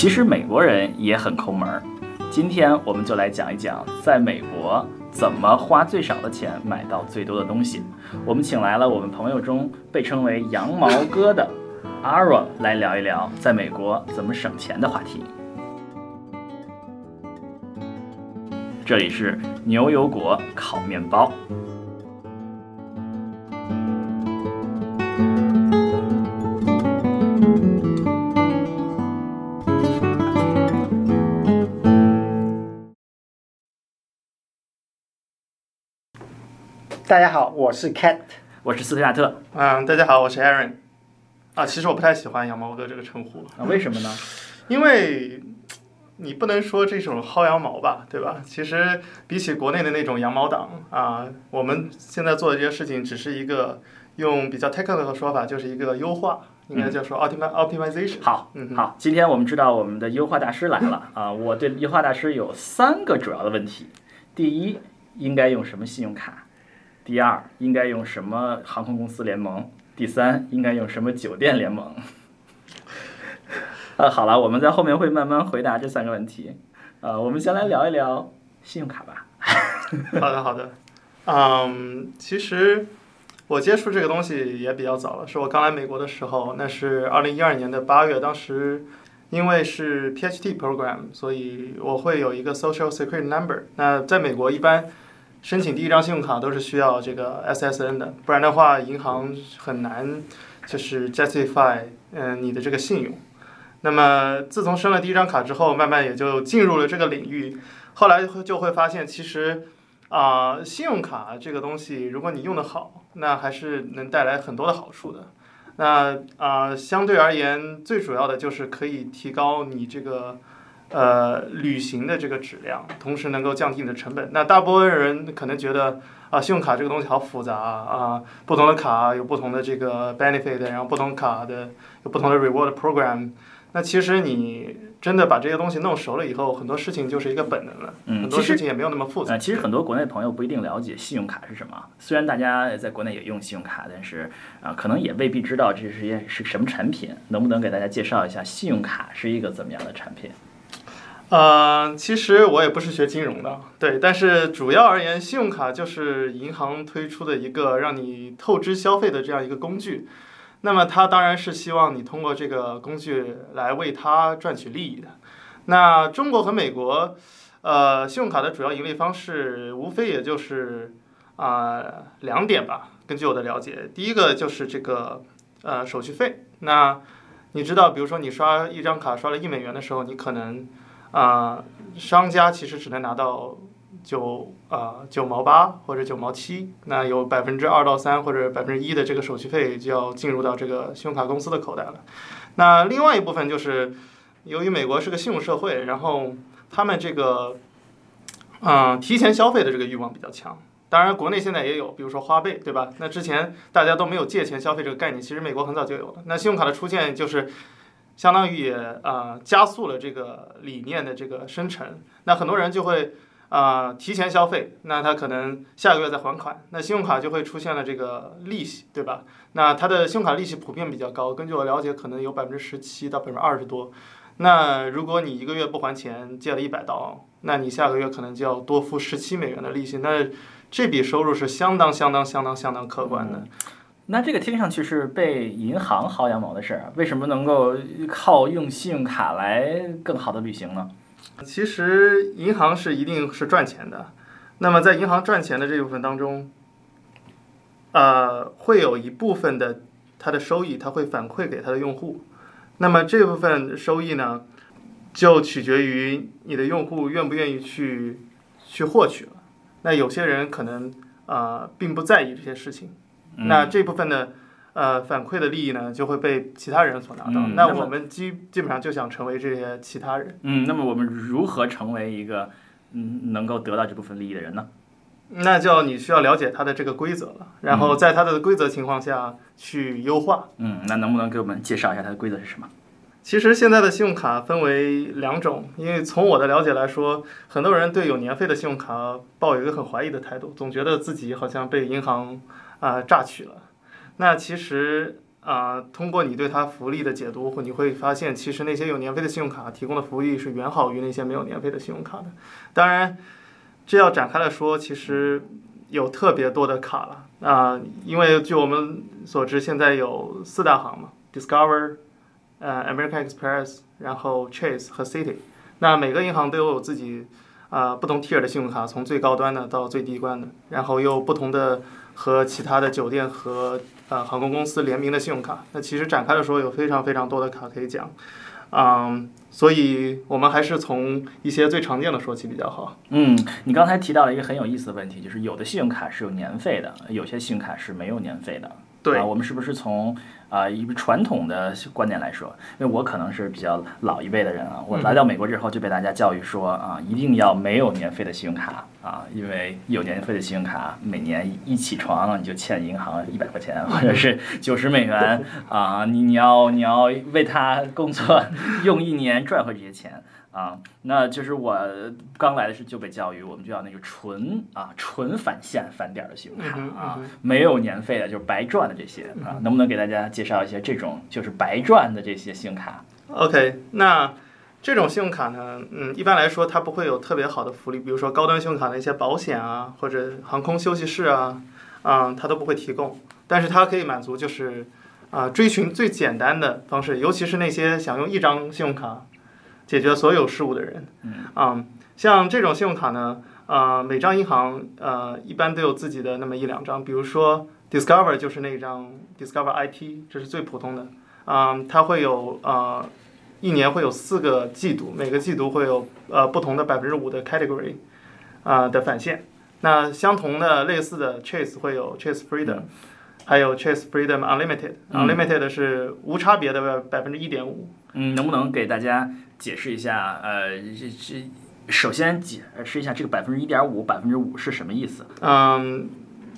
其实美国人也很抠门儿。今天我们就来讲一讲，在美国怎么花最少的钱买到最多的东西。我们请来了我们朋友中被称为“羊毛哥”的 Aaron 来聊一聊在美国怎么省钱的话题。这里是牛油果烤面包。大家好，我是 Cat。我是斯特亚特。嗯，大家好，我是 Aaron。啊，其实我不太喜欢“羊毛哥”这个称呼，啊，为什么呢？因为你不能说这种薅羊毛吧，对吧？其实比起国内的那种羊毛党啊，我们现在做的这些事情只是一个用比较 technical 的说法，就是一个优化，应该叫说 optimi optimization。好，嗯哼好，今天我们知道我们的优化大师来了啊！我对优化大师有三个主要的问题：第一，应该用什么信用卡？第二，应该用什么航空公司联盟？第三，应该用什么酒店联盟？呃，好了，我们在后面会慢慢回答这三个问题。呃，我们先来聊一聊信用卡吧。好的，好的。嗯，其实我接触这个东西也比较早了，是我刚来美国的时候，那是二零一二年的八月，当时因为是 PhD program，所以我会有一个 Social Security Number。那在美国一般申请第一张信用卡都是需要这个 SSN 的，不然的话银行很难就是 justify 嗯、你的这个信用。那么自从申了第一张卡之后，慢慢也就进入了这个领域。后来会就会发现，其实啊、信用卡这个东西，如果你用得好，那还是能带来很多的好处的。那啊、相对而言，最主要的就是可以提高你这个呃旅行的这个质量，同时能够降低你的成本。那大部分人可能觉得啊、信用卡这个东西好复杂啊、不同的卡有不同的这个 benefit，然后不同卡的有不同的 reward program。那其实你真的把这些东西弄熟了以后，很多事情就是一个本能了，嗯，很多事情也没有那么复杂。呃，其实很多国内朋友不一定了解信用卡是什么。虽然大家在国内也用信用卡，但是啊、可能也未必知道这是一是什么产品。能不能给大家介绍一下信用卡是一个怎么样的产品？呃，其实我也不是学金融的，对，但是主要而言，信用卡就是银行推出的一个让你透支消费的这样一个工具。那么它当然是希望你通过这个工具来为它赚取利益的。那中国和美国，呃，信用卡的主要盈利方式无非也就是啊、两点吧。根据我的了解，第一个就是这个呃手续费。那你知道，比如说你刷一张卡刷了一美元的时候，你可能啊、商家其实只能拿到九啊九毛八或者九毛七，那有百分之二到三或者百分之一的这个手续费就要进入到这个信用卡公司的口袋了。那另外一部分就是，由于美国是个信用社会，然后他们这个嗯、提前消费的这个欲望比较强。当然，国内现在也有，比如说花呗，对吧？那之前大家都没有借钱消费这个概念，其实美国很早就有了。那信用卡的出现就是相当于也呃加速了这个理念的这个生成。那很多人就会啊、呃提前消费，那他可能下个月再还款，那信用卡就会出现了这个利息，对吧？那它的信用卡利息普遍比较高，根据我了解，可能有百分之十七到百分之二十多。那如果你一个月不还钱，借了一百刀，那你下个月可能就要多付十七美元的利息，那这笔收入是相当相当相当相当可观的。那这个听上去是被银行薅羊毛的事儿，为什么能够靠用信用卡来更好的旅行呢？其实银行是一定是赚钱的，那么在银行赚钱的这部分当中，呃，会有一部分的它的收益，它会反馈给它的用户。那么这部分收益呢，就取决于你的用户愿不愿意去去获取了。那有些人可能啊、呃并不在意这些事情，嗯那这部分的呃反馈的利益呢，就会被其他人所拿到。那我们基基本上就想成为这些其他人。嗯，那么我们如何成为一个嗯能够得到这部分利益的人呢？那就你需要了解它的这个规则了，然后在它的规则情况下去优化。嗯，那能不能给我们介绍一下它的规则是什么？其实现在的信用卡分为两种，因为从我的了解来说，很多人对有年费的信用卡抱有一个很怀疑的态度，总觉得自己好像被银行啊、榨取了。那其实啊、通过你对它福利的解读，你会发现，其实那些有年费的信用卡提供的福利是远好于那些没有年费的信用卡的。当然，这要展开来说，其实有特别多的卡了啊、因为据我们所知，现在有四大行嘛，Discover、呃 American Express，然后 Chase 和 City。那每个银行都有自己啊、不同 tier 的信用卡，从最高端的到最低端的，然后又不同的和其他的酒店和呃航空公司联名的信用卡。那其实展开的时候，有非常非常多的卡可以讲，嗯，所以我们还是从一些最常见的说起比较好。嗯，你刚才提到了一个很有意思的问题，就是有的信用卡是有年费的，有些信用卡是没有年费的。对啊，我们是不是从啊、一个传统的观点来说，因为我可能是比较老一辈的人啊，我来到美国之后就被大家教育说啊，一定要没有年费的信用卡啊，因为有年费的信用卡每年一起床你就欠银行一百块钱或者是九十美元 啊，你你要你要为它工作用一年赚回这些钱。啊，那就是我刚来的时候就被教育，我们就要那个纯啊纯返现返点儿的信用卡啊没有年费的，就是白赚的这些啊，能不能给大家介绍一些这种就是白赚的这些信用卡？OK，那这种信用卡呢，嗯，一般来说它不会有特别好的福利，比如说高端信用卡的一些保险啊，或者航空休息室啊，啊、它都不会提供。但是它可以满足就是啊、追寻最简单的方式，尤其是那些想用一张信用卡解决所有事务的人。嗯啊、像这种信用卡呢，呃，每张银行呃一般都有自己的那么一两张，比如说 Discover 就是那张 Discover IT，这是最普通的。嗯、它会有呃一年会有四个季度，每个季度会有呃不同的百分之五的 category 啊、的返现。那相同的类似的 Chase 会有 Chase Freedom，、还有 Chase Freedom Unlimited，Unlimited、是无差别的百分之一点五。嗯，能不能给大家解释一下？呃，这这首先解释一下这个百分之一点五、百分之五是什么意思？嗯，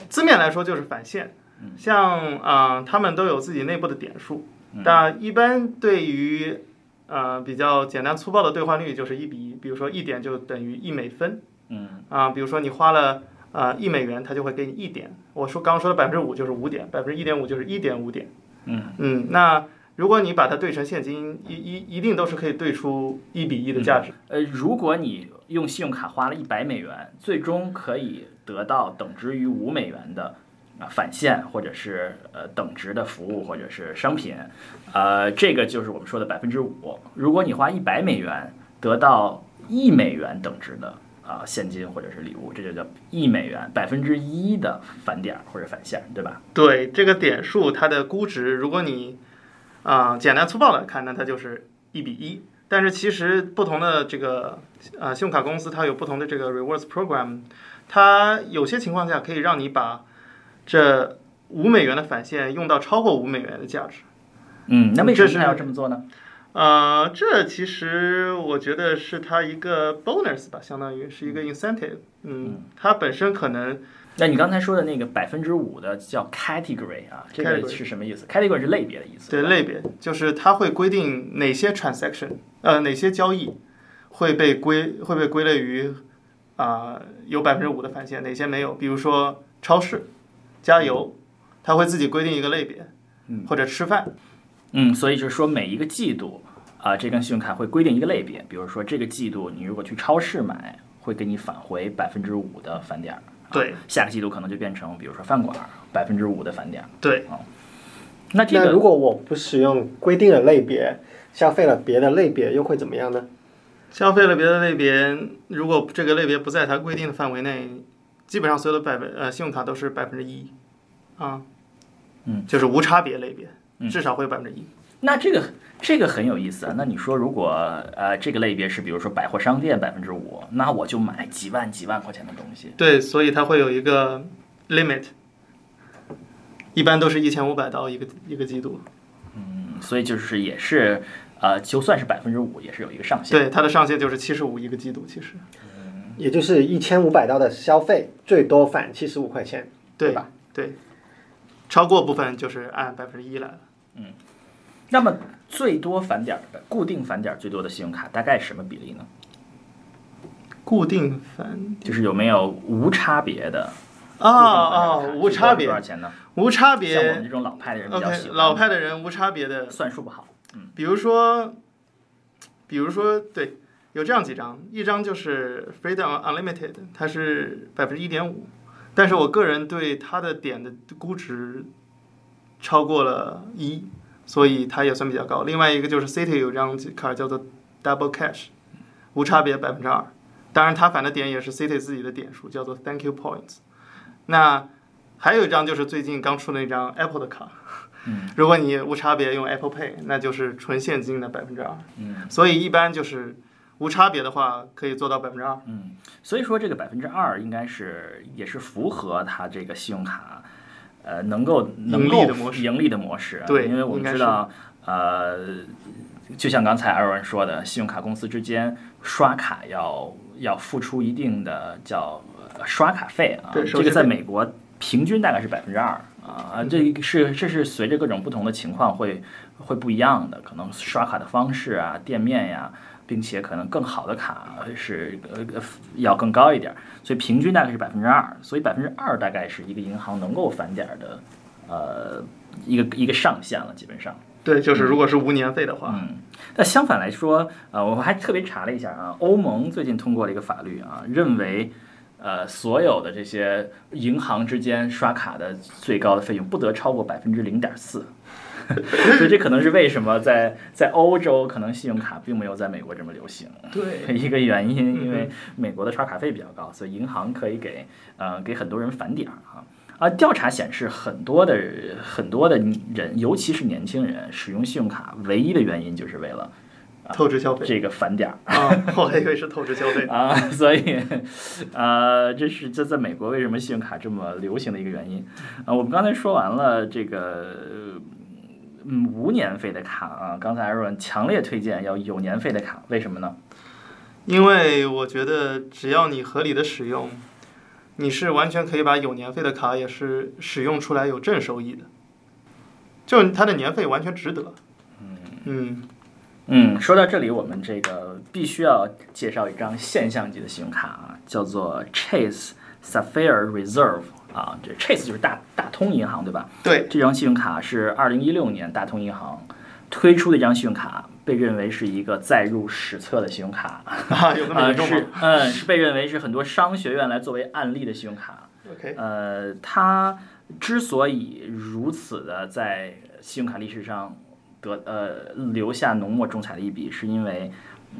字面来说就是返现，像啊、呃他们都有自己内部的点数，但一般对于呃比较简单粗暴的兑换率就是一比一，比如说一点就等于一美分嗯啊、比如说你花了呃一美元，它就会给你一点。我说刚刚说的百分之五就是五点，百分之一点五就是一点五点。嗯嗯，那如果你把它兑成现金，一一一定都是可以兑出一比一的价值。呃，如果你用信用卡花了一百美元，最终可以得到等值于五美元的啊返现，或者是呃等值的服务或者是商品，呃，这个就是我们说的百分之五。如果你花一百美元得到一美元等值的啊现金或者是礼物，这就叫一美元百分之一的返点或者返现，对吧？对这个点数，它的估值，如果你啊、简单粗暴的看，那它就是一比一。但是其实不同的这个啊信用卡公司，它有不同的这个 rewards program，它有些情况下可以让你把这五美元的返现用到超过五美元的价值。嗯，那为什么他要这么做呢？呃，这其实我觉得是它一个 bonus 吧，相当于是一个 incentive。嗯，它本身可能那你刚才说的那个百分之五的叫 category 啊，这个 Category 是什么意思？category 是类别的意思。吧对类别，就是它会规定哪些 transaction，呃，哪些交易会被归会被归类于啊、有百分之五的返现，哪些没有。比如说超市、加油，它会自己规定一个类别，嗯或者吃饭，嗯，所以就是说每一个季度啊、这根信用卡会规定一个类别，比如说这个季度你如果去超市买，会给你返回百分之五的返点儿。啊对，下个季度可能就变成比如说饭馆百分之五的返点儿。对，那这个那如果我不使用规定的类别，消费了别的类别，又会怎么样呢？消费了别的类别，如果这个类别不在它规定的范围内，基本上所有的百分呃信用卡都是百分之一，啊，嗯，就是无差别类别，嗯至少会有百分之一。那这个这个很有意思啊。那你说如果呃这个类别是比如说百货商店百分之五，那我就买几万几万块钱的东西。对，所以它会有一个 limit，一般都是一千五百刀一个一个季度。嗯，所以就是也是呃就算是百分之五也是有一个上限。对，它的上限就是七十五一个季度，其实。也就是一千五百刀的消费，最多返七十五块钱，对吧？对，超过部分就是按百分之一来了。那么最多返点儿的固定返点儿最多的信用卡大概什么比例呢？固定返就是有没有无差别的啊啊无差别多少钱呢？无差别像我们这种老派的人比较喜欢。老派的人无差别的，算术不好，比如说，比如说，对，有这样几张，一张就是 Freedom Unlimited，它是百分之一点五，但是我个人对它的点的估值超过了一，所以它也算比较高。另外一个就是 City 有张卡叫做 Double Cash，无差别百分之二，当然它返的点也是 City 自己的点数，叫做 Thank You Points。那还有一张就是最近刚出的那张 Apple 的卡，嗯如果你无差别用 Apple Pay，那就是纯现金的百分之二。嗯所以一般就是无差别的话，可以做到百分之二。嗯，所以说这个百分之二应该是也是符合它这个信用卡，呃，能够能盈够盈利的模式啊。对因为我们知道，呃，就像刚才艾文说的，信用卡公司之间刷卡要要付出一定的叫呃刷卡费啊，这个在美国平均大概是百分之二啊，这是这是随着各种不同的情况会会不一样的，可能刷卡的方式啊、店面呀。并且可能更好的卡是呃呃要更高一点儿，所以平均大概是百分之二，所以百分之二大概是一个银行能够返点儿的呃一个一个上限了，基本上。对，就是如果是无年费的话，嗯，那相反来说，呃，我还特别查了一下啊，欧盟最近通过了一个法律啊，认为，呃，所有的这些银行之间刷卡的最高的费用不得超过百分之零点四，所以这可能是为什么在在欧洲可能信用卡并没有在美国这么流行对，一个原因，因为嗯美国的刷卡费比较高，所以银行可以给呃给很多人返点儿啊。啊，调查显示，很多的很多的人，尤其是年轻人，使用信用卡唯一的原因就是为了透支消费这个返点儿啊，我还以为是透支消费。啊，所以，呃，这是这在美国为什么信用卡这么流行的一个原因啊。我们刚才说完了这个，嗯，无年费的卡啊，刚才 Aaron 强烈推荐要有年费的卡，为什么呢？因为我觉得只要你合理的使用，你是完全可以把有年费的卡也是使用出来有正收益的，就它的年费完全值得。嗯嗯，说到这里，我们这个必须要介绍一张现象级的信用卡啊，叫做 Chase Sapphire Reserve 啊，这 Chase 就是大大通银行对吧？对，这张信用卡是二零一六年大通银行推出的一张信用卡，被认为是一个载入史册的信用卡。啊，有那么呃，严重吗是嗯，是被认为是很多商学院来作为案例的信用卡。？OK，呃，它之所以如此的在信用卡历史上得呃留下浓墨重彩的一笔，是因为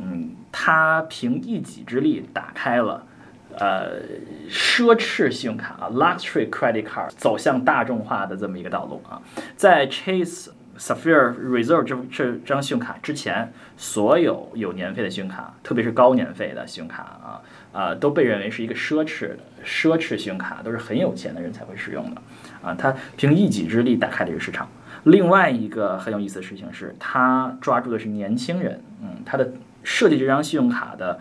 嗯，它凭一己之力打开了。呃，奢侈信用卡啊，luxury credit card 走向大众化的这么一个道路啊，在 Chase Sapphire Reserve 这这张信用卡之前，所有有年费的信用卡，特别是高年费的信用卡啊，啊、都被认为是一个奢侈的奢侈信用卡，都是很有钱的人才会使用的啊。他凭一己之力打开了这个市场。另外一个很有意思的事情是，他抓住的是年轻人，嗯，他的设计这张信用卡的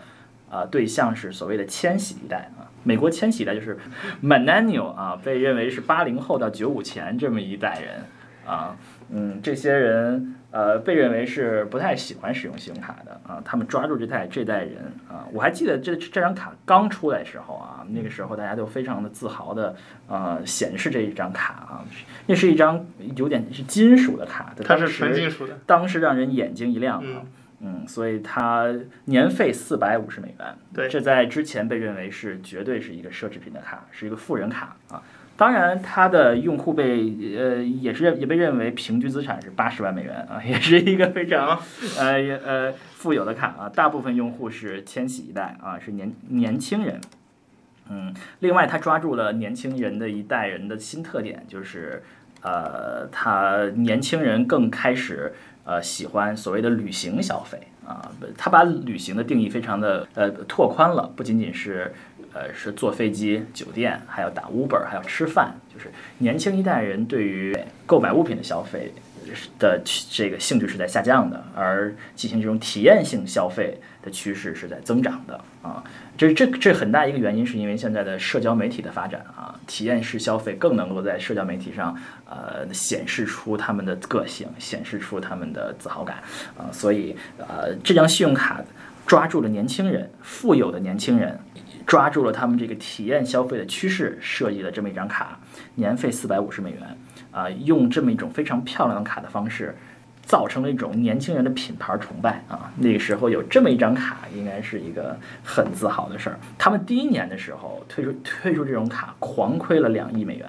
啊、对象是所谓的千禧一代啊。美国千禧一代就是 millennial 啊，被认为是八零后到九五前这么一代人啊，嗯，这些人呃被认为是不太喜欢使用信用卡的啊，他们抓住这代这代人啊，我还记得这这张卡刚出来的时候啊，那个时候大家都非常的自豪的呃显示这一张卡啊，那是一张有点是金属的卡，它是纯金属的。当时让人眼睛一亮啊。嗯，嗯，所以它年费四百五十美元，对这在之前被认为是绝对是一个奢侈品的卡，是一个富人卡啊。当然，它的用户被呃也是也被认为平均资产是八十万美元啊，也是一个非常呃也呃富有的卡啊。大部分用户是千禧一代啊，是年年轻人。嗯，另外，它抓住了年轻人的一代人的新特点，就是呃，他年轻人更开始呃喜欢所谓的旅行消费啊，他把旅行的定义非常的呃拓宽了，不仅仅是呃是坐飞机、酒店，还要打 Uber，还要吃饭，就是年轻一代人对于购买物品的消费的这个兴趣是在下降的，而进行这种体验性消费的趋势是在增长的啊。这这这很大一个原因是因为现在的社交媒体的发展啊，体验式消费更能够在社交媒体上呃显示出他们的个性，显示出他们的自豪感啊，所以呃这张信用卡抓住了年轻人，富有的年轻人。抓住了他们这个体验消费的趋势，设计了这么一张卡，年费四百五十美元，啊、用这么一种非常漂亮的卡的方式。造成了一种年轻人的品牌崇拜啊！那个时候有这么一张卡，应该是一个很自豪的事儿。他们第一年的时候推出推出这种卡，狂亏了两亿美元。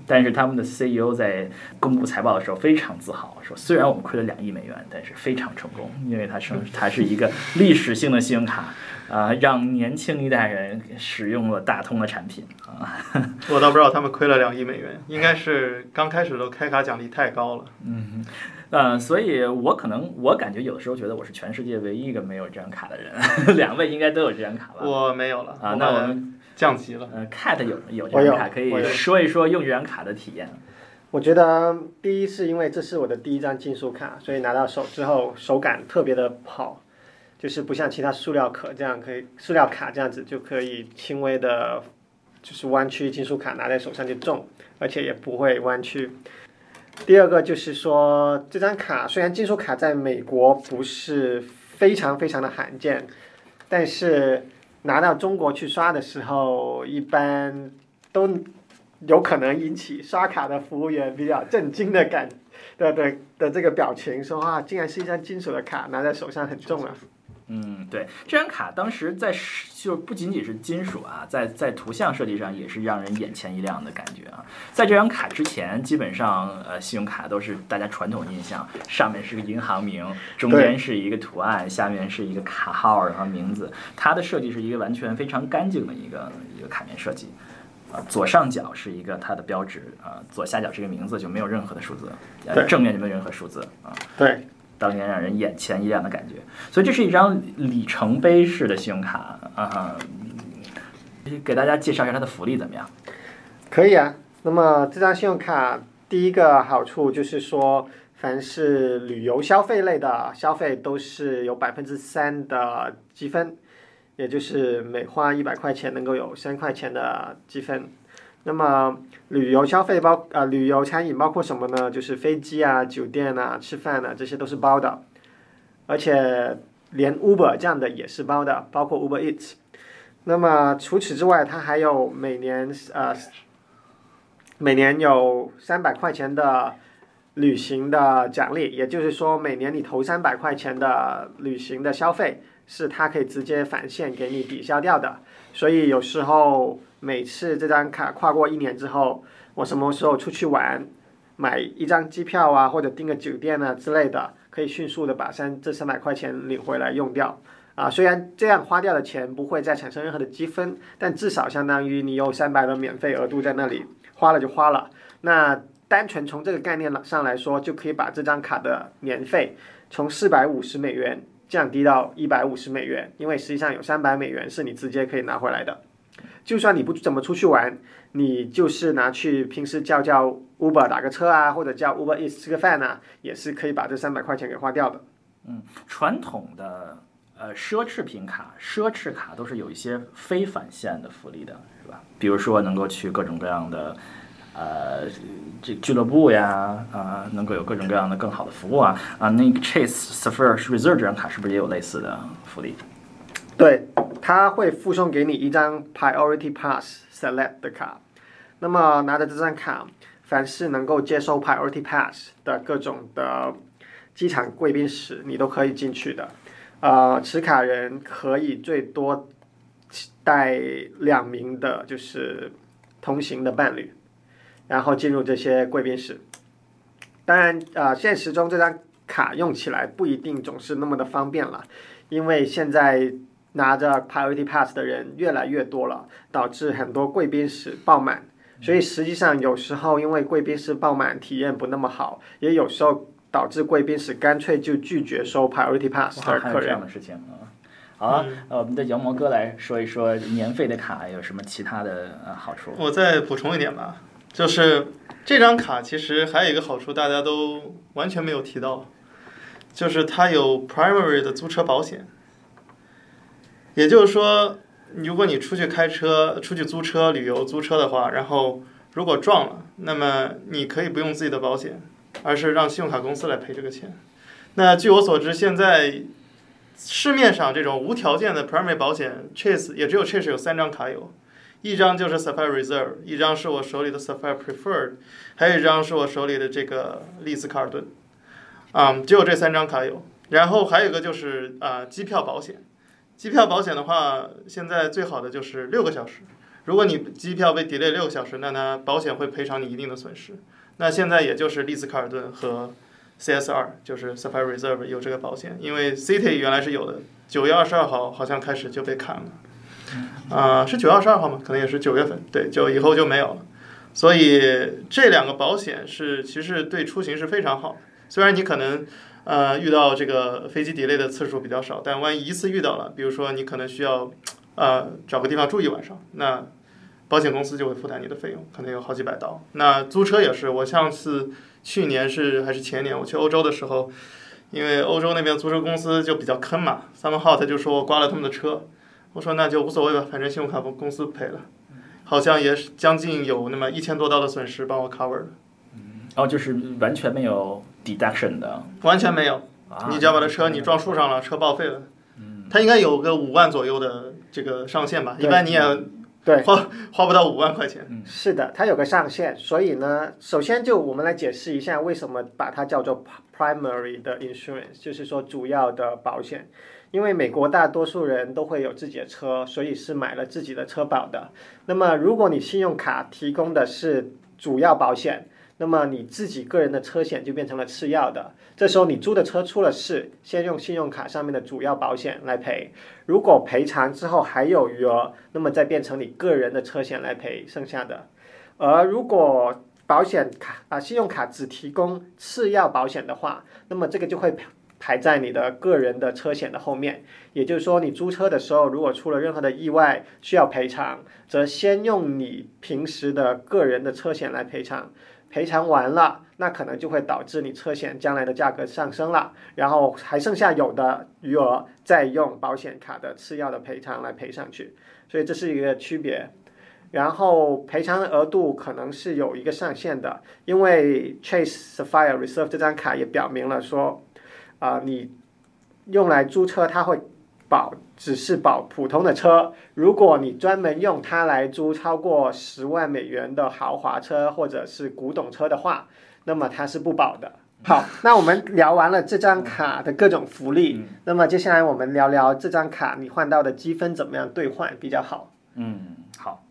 嗯，但是他们的 CEO 在公布财报的时候非常自豪，说虽然我们亏了两亿美元，但是非常成功，因为它是它是一个历史性的信用卡，啊、让年轻一代人使用了大通的产品啊。我倒不知道他们亏了两亿美元，应该是刚开始的开卡奖励太高了。嗯呃，所以我可能我感觉有的时候觉得我是全世界唯一一个没有这张卡的人，两位应该都有这张卡吧？我没有了啊，那我们降级了。呃，Cat 有有我有这张卡，可以我说一说用这张卡的体验。我觉得第一是因为这是我的第一张金属卡，所以拿到手之后手感特别的好，就是不像其他塑料壳这样可以塑料卡这样子就可以轻微的，就是弯曲，金属卡拿在手上就重，而且也不会弯曲。第二个就是说，这张卡虽然金属卡在美国不是非常非常的罕见，但是拿到中国去刷的时候，一般都有可能引起刷卡的服务员比较震惊的感的的的这个表情，说啊，竟然是一张金属的卡，拿在手上很重啊。嗯，对，这张卡当时在是就不仅仅是金属啊，在在图像设计上也是让人眼前一亮的感觉啊。在这张卡之前，基本上呃信用卡都是大家传统印象，上面是个银行名，中间是一个图案，下面是一个卡号，然后名字。它的设计是一个完全非常干净的一个一个卡面设计。啊，左上角是一个它的标志，啊，左下角是一个名字，就没有任何的数字，呃正面就没有任何数字啊。对，当年让人眼前一亮的感觉。所以这是一张里程碑式的信用卡啊。嗯给大家介绍一下它的福利怎么样？可以啊。那么这张信用卡第一个好处就是说，凡是旅游消费类的消费都是有百分之三的积分，也就是每花一百块钱能够有三块钱的积分。那么旅游消费包呃旅游餐饮包括什么呢？就是飞机啊、酒店啊、吃饭啊这些都是包的，而且连 Uber 这样的也是包的，包括 Uber Eats。那么除此之外，它还有每年呃每年有三百块钱的旅行的奖励，也就是说每年你投三百块钱的旅行的消费，是它可以直接返现给你抵消掉的。所以有时候每次这张卡跨过一年之后，我什么时候出去玩，买一张机票啊，或者订个酒店啊之类的，可以迅速的把三这三百块钱领回来用掉。啊，虽然这样花掉的钱不会再产生任何的积分，但至少相当于你有三百的免费额度在那里，花了就花了。那单纯从这个概念上来说，就可以把这张卡的年费从四百五十美元降低到一百五十美元，因为实际上有三百美元是你直接可以拿回来的。就算你不怎么出去玩，你就是拿去平时叫叫 Uber 打个车啊，或者叫 Uber Eats 吃个饭啊，也是可以把这三百块钱给花掉的。嗯传统的呃奢侈品卡、奢侈卡都是有一些非返现的福利的，是吧？比如说能够去各种各样的。呃，这俱乐部呀，啊、能够有各种各样的更好的服务啊，啊，那个 Chase Sapphire Reserve 这张卡是不是也有类似的福利？对，它会附送给你一张 Priority Pass Select 的卡。那么拿着这张卡，凡是能够接收 Priority Pass 的各种的机场贵宾室，你都可以进去的。呃，持卡人可以最多带两名的，就是同行的伴侣，然后进入这些贵宾室。当然，呃，现实中这张卡用起来不一定总是那么的方便了，因为现在拿着 Priority Pass 的人越来越多了，导致很多贵宾室爆满。所以实际上有时候因为贵宾室爆满，体验不那么好，也有时候导致贵宾室干脆就拒绝收 Priority Pass 哇，的客人还有这样。的事情啊！好啊，呃我们的羊毛哥来说一说年费的卡有什么其他的呃好处？我再补充一点吧，就是这张卡其实还有一个好处，大家都完全没有提到，就是它有 primary 的租车保险。也就是说，如果你出去开车、出去租车、旅游租车的话，然后如果撞了，那么你可以不用自己的保险，而是让信用卡公司来赔这个钱。那据我所知，现在市面上这种无条件的 Primary 保险，Chase 也只有 Chase 有三张卡有，一张就是 Sapphire Reserve，一张是我手里的 Sapphire Preferred，还有一张是我手里的这个丽思卡尔顿，啊、只有这三张卡有。然后还有一个就是啊、机票保险，机票保险的话，现在最好的就是六个小时。如果你机票被 delay 六个小时，那它保险会赔偿你一定的损失。那现在也就是丽思卡尔顿和 CSR，就是 Sapphire Reserve 有这个保险，因为 City 原来是有的，九月二十二号好像开始就被砍了，啊、是九月二十二号吗？可能也是九月份，对，就以后就没有了。所以这两个保险是其实对出行是非常好的，虽然你可能呃遇到这个飞机 delay 的次数比较少，但万一一次遇到了，比如说你可能需要呃找个地方住一晚上，那保险公司就会负担你的费用，可能有好几百刀。那租车也是，我上次去年是还是前年我去欧洲的时候，因为欧洲那边租车公司就比较坑嘛，Some Hot 他就说我刮了他们的车，我说那就无所谓吧，反正信用卡公司赔了，好像也是将近有那么一千多刀的损失帮我 cover 的，哦，就是完全没有 deduction 的完全没有。啊，你只要把这车你撞树上了，车报废了，它应该有个五万左右的这个上限吧，一般你也对，花花不到五万块钱。是的，它有个上限，所以呢，首先就我们来解释一下为什么把它叫做 primary 的 insurance，就是说主要的保险。因为美国大多数人都会有自己的车，所以是买了自己的车保的。那么，如果你信用卡提供的是主要保险，那么你自己个人的车险就变成了次要的。这时候你租的车出了事，先用信用卡上面的主要保险来赔。如果赔偿之后还有余额，那么再变成你个人的车险来赔剩下的。而如果保险卡啊、信用卡只提供次要保险的话，那么这个就会排在你的个人的车险的后面。也就是说，你租车的时候，如果出了任何的意外需要赔偿，则先用你平时的个人的车险来赔偿。赔偿完了，那可能就会导致你车险将来的价格上升了，然后还剩下有的余额，再用保险卡的次要的赔偿来赔上去，所以这是一个区别。然后赔偿的额度可能是有一个上限的，因为 Chase Sapphire Reserve 这张卡也表明了说，啊、你用来租车它会保只是保普通的车，如果你专门用它来租超过十万美元的豪华车或者是古董车的话，那么它是不保的。好，那我们聊完了这张卡的各种福利，那么接下来我们聊聊这张卡你换到的积分怎么样兑换比较好。嗯，好，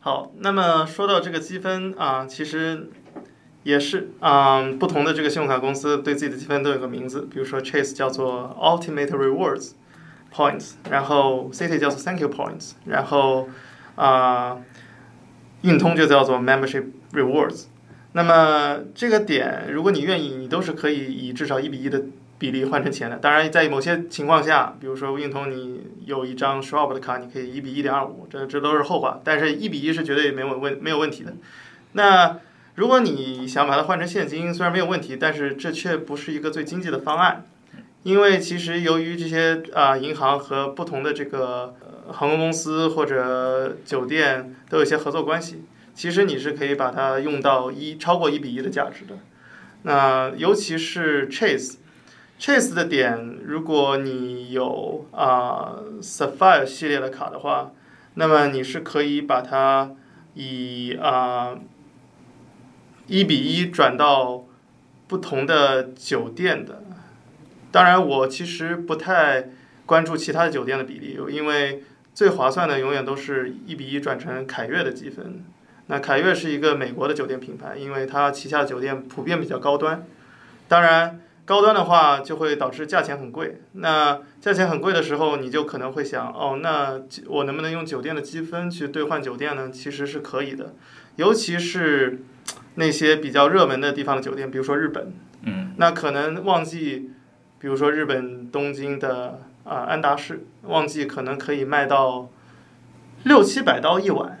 好，那么说到这个积分啊，其实也是啊、不同的这个信用卡公司对自己的积分都有个名字，比如说 Chase 叫做 Ultimate Rewards Points，然后 City 叫做 Thank You Points，然后啊、运通就叫做 Membership Rewards。那么这个点，如果你愿意，你都是可以以至少一比一的比例换成钱的。当然，在某些情况下，比如说运通你有一张 Shop 的卡，你可以一比一点二五，这这都是后话。但是，一比一是绝对没有问没有问题的。那如果你想把它换成现金，虽然没有问题，但是这却不是一个最经济的方案，因为其实由于这些啊、银行和不同的这个、航空公司或者酒店都有些合作关系，其实你是可以把它用到一超过一比一的价值的。那尤其是 Chase。Chase 的点，如果你有啊、Sapphire 系列的卡的话，那么你是可以把它以啊一比一转到不同的酒店的。当然，我其实不太关注其他的酒店的比例，因为最划算的永远都是一比一转成凯悦的积分。那凯悦是一个美国的酒店品牌，因为它旗下的酒店普遍比较高端。当然，高端的话就会导致价钱很贵。那价钱很贵的时候，你就可能会想，哦，那我能不能用酒店的积分去兑换酒店呢？其实是可以的，尤其是那些比较热门的地方的酒店，比如说日本。嗯，那可能旺季，比如说日本东京的啊、安达仕，旺季可能可以卖到六七百刀一晚。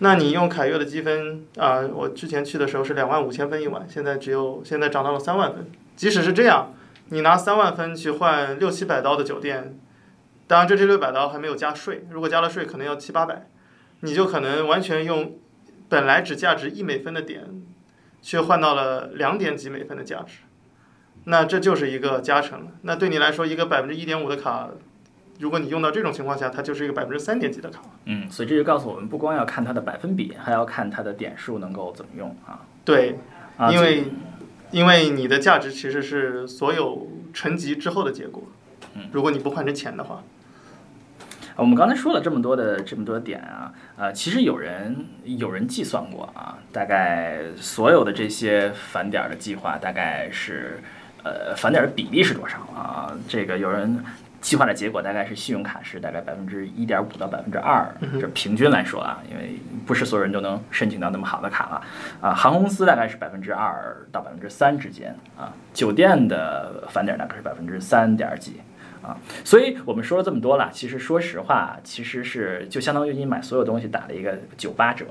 那你用凯悦的积分啊、我之前去的时候是两万五千分一晚，现在只有现在涨到了三万分。即使是这样，你拿三万分去换六七百刀的酒店，当然这这六百刀还没有加税，如果加了税可能要七八百，你就可能完全用本来只价值一美分的点，却换到了两点几美分的价值。那这就是一个加成了。那对你来说，一个百分之一点五的卡，如果你用到这种情况下，它就是一个百分之三点几的卡。嗯，所以这就告诉我们，不光要看它的百分比，还要看它的点数能够怎么用啊。对，啊，因为因为你的价值其实是所有乘积之后的结果。嗯，如果你不换成钱的话，我们刚才说了这么多的这么多点啊，呃，其实有人有人计算过啊，大概所有的这些返点儿的计划大概是呃返点儿的比例是多少啊？这个有人计划的结果大概是信用卡是大概百分之一点五到百分之二，这平均来说啊，因为不是所有人都能申请到那么好的卡了啊。航空公司大概是百分之二到百分之三之间啊，酒店的返点儿大概是百分之三点几。啊，所以我们说了这么多了，其实说实话，其实是就相当于你买所有东西打了一个九八折，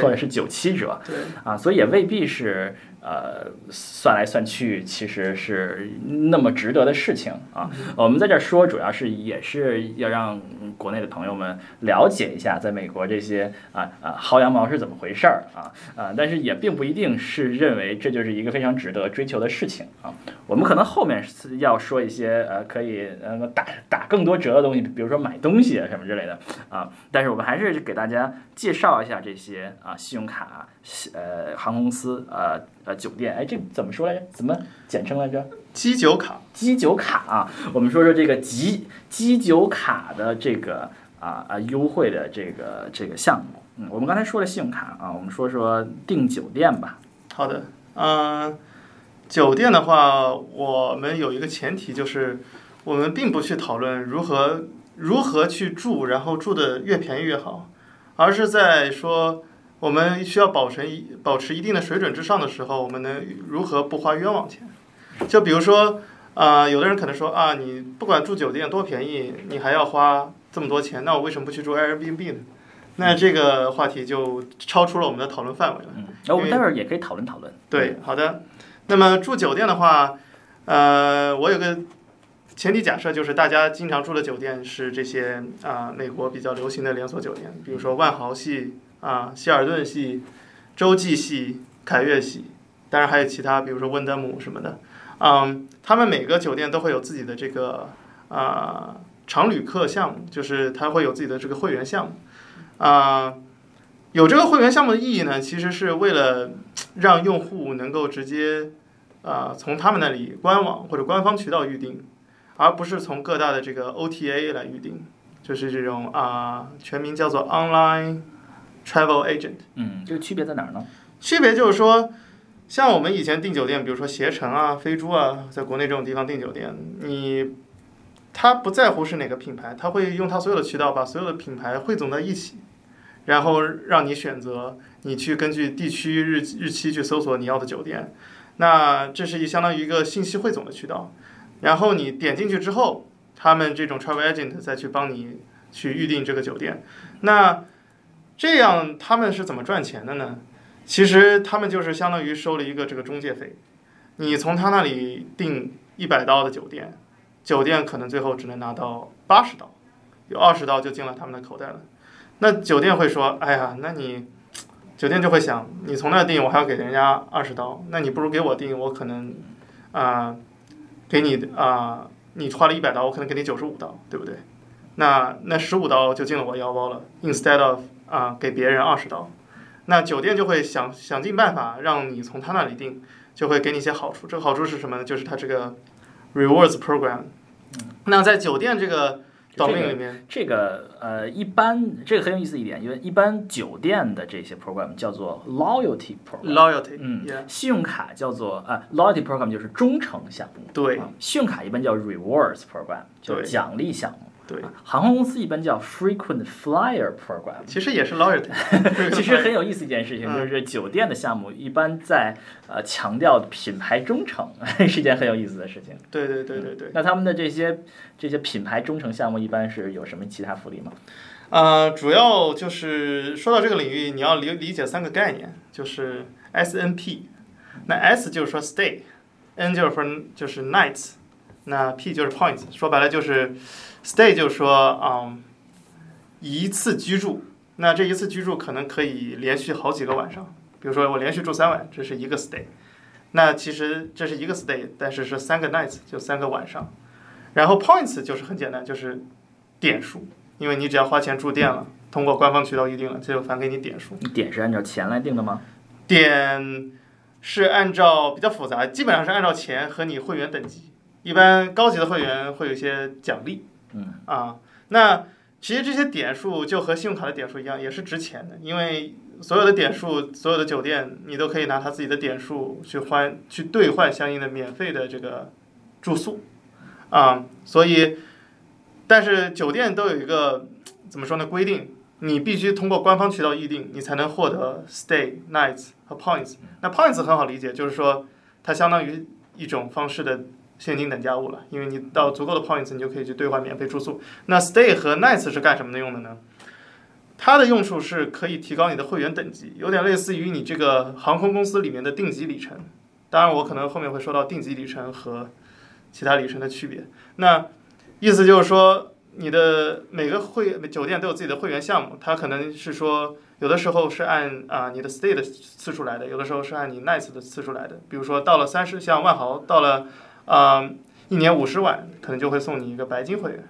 或者是九七折对，啊，所以也未必是呃算来算去其实是那么值得的事情啊。我们在这儿说，主要是也是要让国内的朋友们了解一下，在美国这些啊啊薅羊毛是怎么回事儿啊啊，但是也并不一定是认为这就是一个非常值得追求的事情啊。我们可能后面是要说一些呃可以呃打打更多折的东西，比如说买东西啊什么之类的啊。但是我们还是给大家介绍一下这些啊信用卡、呃航空公司、呃呃酒店，哎，这怎么说来着？怎么简称来着？基酒卡，基酒卡啊，我们说说这个基基酒卡的这个啊啊优惠的这个这个项目。嗯，我们刚才说了信用卡啊，我们说说订酒店吧。好的，嗯、酒店的话，我们有一个前提就是，我们并不去讨论如何如何去住，然后住的越便宜越好，而是在说我们需要保持一保持一定的水准之上的时候，我们能如何不花冤枉钱？就比如说，啊、有的人可能说啊，你不管住酒店多便宜，你还要花这么多钱，那我为什么不去住 Airbnb 呢？那这个话题就超出了我们的讨论范围了。嗯，然后我们待会儿也可以讨论讨论。对，好的。那么住酒店的话，呃，我有个前提假设，就是大家经常住的酒店是这些啊、美国比较流行的连锁酒店，比如说万豪系啊、希尔顿系、洲际系、凯悦系，当然还有其他，比如说温德姆什么的。嗯，他们每个酒店都会有自己的这个啊、常旅客项目，就是他会有自己的这个会员项目啊、有这个会员项目的意义呢，其实是为了让用户能够直接啊、从他们那里官网或者官方渠道预定，而不是从各大的这个 OTA 来预定，就是这种啊、全名叫做 Online Travel Agent。嗯，这个区别在哪儿呢？区别就是说，像我们以前订酒店，比如说携程啊、飞猪啊，在国内这种地方订酒店，你他不在乎是哪个品牌，他会用他所有的渠道把所有的品牌汇总在一起，然后让你选择，你去根据地区日日期去搜索你要的酒店。那这是一相当于一个信息汇总的渠道，然后你点进去之后，他们这种 travel agent 再去帮你去预定这个酒店。那这样他们是怎么赚钱的呢？其实他们就是相当于收了一个这个中介费，你从他那里订一百刀的酒店，酒店可能最后只能拿到八十刀，有二十刀就进了他们的口袋了。那酒店会说：“哎呀，那你酒店就会想，你从那订我还要给人家二十刀，那你不如给我订，我可能啊、给你啊、你花了一百刀，我可能给你九十五刀，对不对？那那十五刀就进了我腰包了，instead of 啊、给别人二十刀。”那酒店就会想想尽办法让你从他那里订，就会给你一些好处。这个好处是什么呢？就是它这个 rewards program。那在酒店这个 domain 里面，这个呃，一般这个很有意思一点，因为一般酒店的这些 program 叫做 loyalty program。loyalty，嗯信用卡叫做啊、loyalty program 就是忠诚项目，对啊信用卡一般叫 rewards program，就是奖励项目。对，啊航空公司一般叫 frequent flyer program。其实也是 loyalty。其实很有意思一件事情，嗯就是酒店的项目一般在呃强调品牌忠诚，是一件很有意思的事情。对对对对对。那他们的这些这些品牌忠诚项目一般是有什么其他福利吗？呃，主要就是说到这个领域，你要理理解三个概念，就是 S N P。那 S 就是说 stay，N 就是说就是 nights，那 P 就是 points。说白了就是 stay 就是说嗯一次居住，那这一次居住可能可以连续好几个晚上，比如说我连续住三晚，这是一个 stay。那其实这是一个 stay，但是是三个 nights，就三个晚上。然后 points 就是很简单，就是点数，因为你只要花钱住店了，通过官方渠道预定了，这就返给你点数。你点是按照钱来定的吗？点是按照比较复杂，基本上是按照钱和你会员等级。一般高级的会员会有一些奖励，啊，那其实这些点数就和信用卡的点数一样，也是值钱的，因为所有的点数，所有的酒店你都可以拿他自己的点数去换去兑换相应的免费的这个住宿，啊，所以，但是酒店都有一个怎么说呢规定，你必须通过官方渠道预定，你才能获得 stay nights 和 points。那 points 很好理解，就是说它相当于一种方式的现金等价物了，因为你到足够的 points，你就可以去兑换免费住宿。那 stay 和 nights 是干什么的用的呢？它的用处是可以提高你的会员等级，有点类似于你这个航空公司里面的定级里程。当然，我可能后面会说到定级里程和其他里程的区别。那意思就是说，你的每个会酒店都有自己的会员项目，它可能是说有的时候是按啊、你的 stay 的次数来的，有的时候是按你 nights 的次数来的。比如说到了三十，像万豪到了啊、一年五十万，可能就会送你一个白金会员。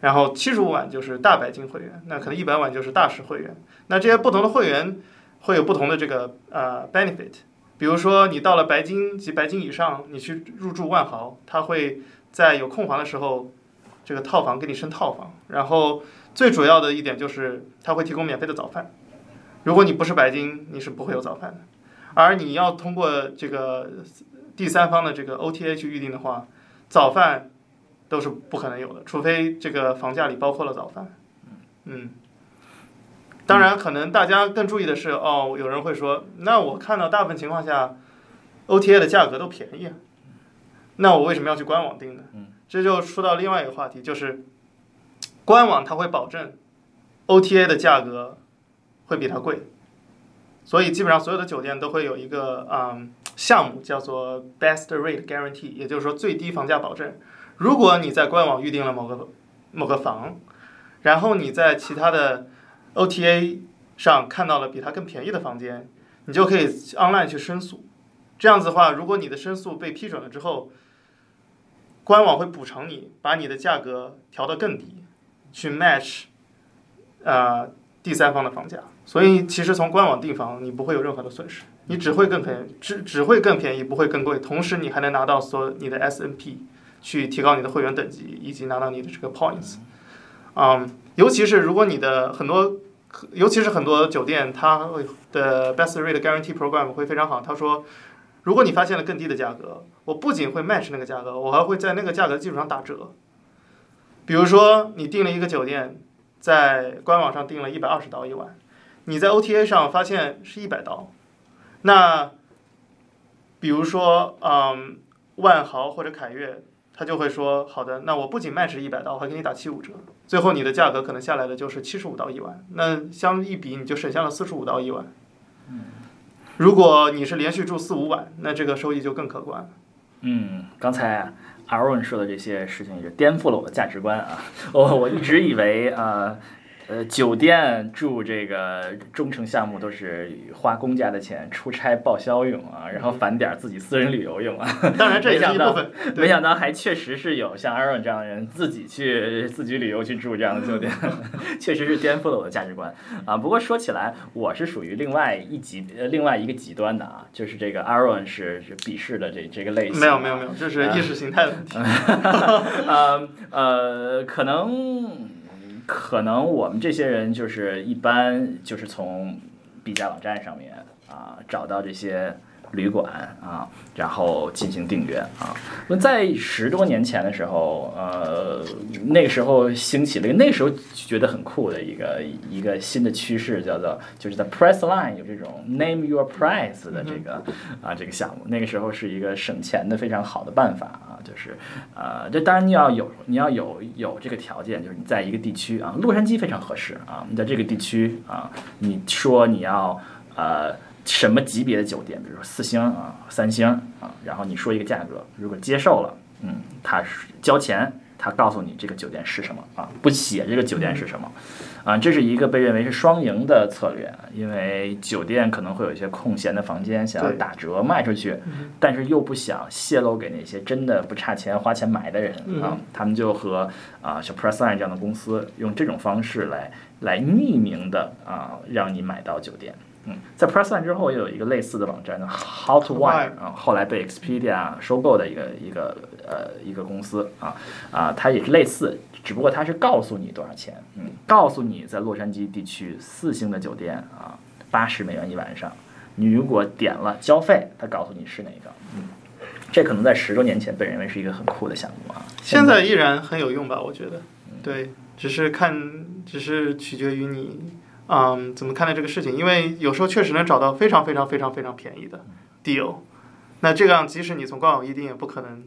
然后七十五万就是大白金会员，那可能一百万就是大使会员。那这些不同的会员会有不同的这个呃 benefit。比如说你到了白金及白金以上，你去入住万豪，它会在有空房的时候，这个套房给你升套房。然后最主要的一点就是它会提供免费的早饭。如果你不是白金，你是不会有早饭的。而你要通过这个第三方的这个 OTA 去预定的话，早饭都是不可能有的，除非这个房价里包括了早饭。嗯，当然，可能大家更注意的是，哦，有人会说，那我看到大部分情况下，OTA 的价格都便宜啊，那我为什么要去官网订呢？嗯，这就说到另外一个话题，就是官网它会保证 OTA 的价格会比它贵，所以基本上所有的酒店都会有一个嗯项目叫做 Best Rate Guarantee，也就是说最低房价保证。如果你在官网预定了某个某个房，然后你在其他的 OTA 上看到了比它更便宜的房间，你就可以 online 去申诉。这样子的话，如果你的申诉被批准了之后，官网会补偿你，把你的价格调得更低，去 match 呃第三方的房价。所以其实从官网订房，你不会有任何的损失，你只会更便宜，只只会更便宜，不会更贵。同时，你还能拿到所你的 S N P，去提高你的会员等级，以及拿到你的这个 points。嗯，尤其是如果你的很多，尤其是很多酒店，它的 best rate guarantee program 会非常好。他说，如果你发现了更低的价格，我不仅会 match 那个价格，我还会在那个价格基础上打折。比如说，你订了一个酒店，在官网上订了一百二十刀一晚，你在 OTA 上发现是一百刀，那比如说，嗯，万豪或者凯悦，他就会说，好的，那我不仅 match 一百刀，我还给你打七五折，最后你的价格可能下来的就是七十五刀一万，那相一比，你就省下了四十五刀一晚。如果你是连续住四五晚，那这个收益就更可观了。嗯，刚才 Aaron 说的这些事情也颠覆了我的价值观啊！我我一直以为啊，呃，酒店住这个中程项目都是花公家的钱出差报销用啊，然后返点儿自己私人旅游用啊。当然，这也是一部分。没想到还确实是有像 Aaron 这样的人自己去自己旅游去住这样的酒店，确实是颠覆了我的价值观啊。不过说起来，我是属于另外一极呃另外一个极端的啊，就是这个 Aaron 是是鄙视的这这个类型。没有没有没有，这是意识形态的问题。呃呃，可能可能我们这些人就是一般就是从比价网站上面啊找到这些旅馆啊，然后进行订阅啊。那在十多年前的时候，呃，那个时候兴起了那个时候觉得很酷的一个一个新的趋势，叫做就是在 Priceline 有这种 Name Your Price 的这个啊这个项目。那个时候是一个省钱的非常好的办法啊，就是呃，这当然你要有你要有有这个条件，就是你在一个地区啊，洛杉矶非常合适啊，你在这个地区啊，你说你要呃。什么级别的酒店，比如说四星啊、三星啊，然后你说一个价格，如果接受了，嗯，他是交钱，他告诉你这个酒店是什么啊，不写这个酒店是什么，啊，这是一个被认为是双赢的策略，因为酒店可能会有一些空闲的房间想要打折卖出去，但是又不想泄露给那些真的不差钱花钱买的人啊，他们就和啊像 Pressline 这样的公司用这种方式来来匿名的啊让你买到酒店。嗯，在 Pressline 之后，又有一个类似的网站呢，How to Wire 啊，后来被 Expedia 收购的一个一个呃一个公司啊啊，它也是类似，只不过它是告诉你多少钱，嗯，告诉你在洛杉矶地区四星的酒店啊，八十美元一晚上，你如果点了交费，它告诉你是哪个，嗯，这可能在十多年前被认为是一个很酷的项目啊，现在依然很有用吧？我觉得，对，只是看，只是取决于你，嗯，怎么看待这个事情。因为有时候确实能找到非常非常非常非常便宜的 deal，那这样即使你从官网预订，也不可能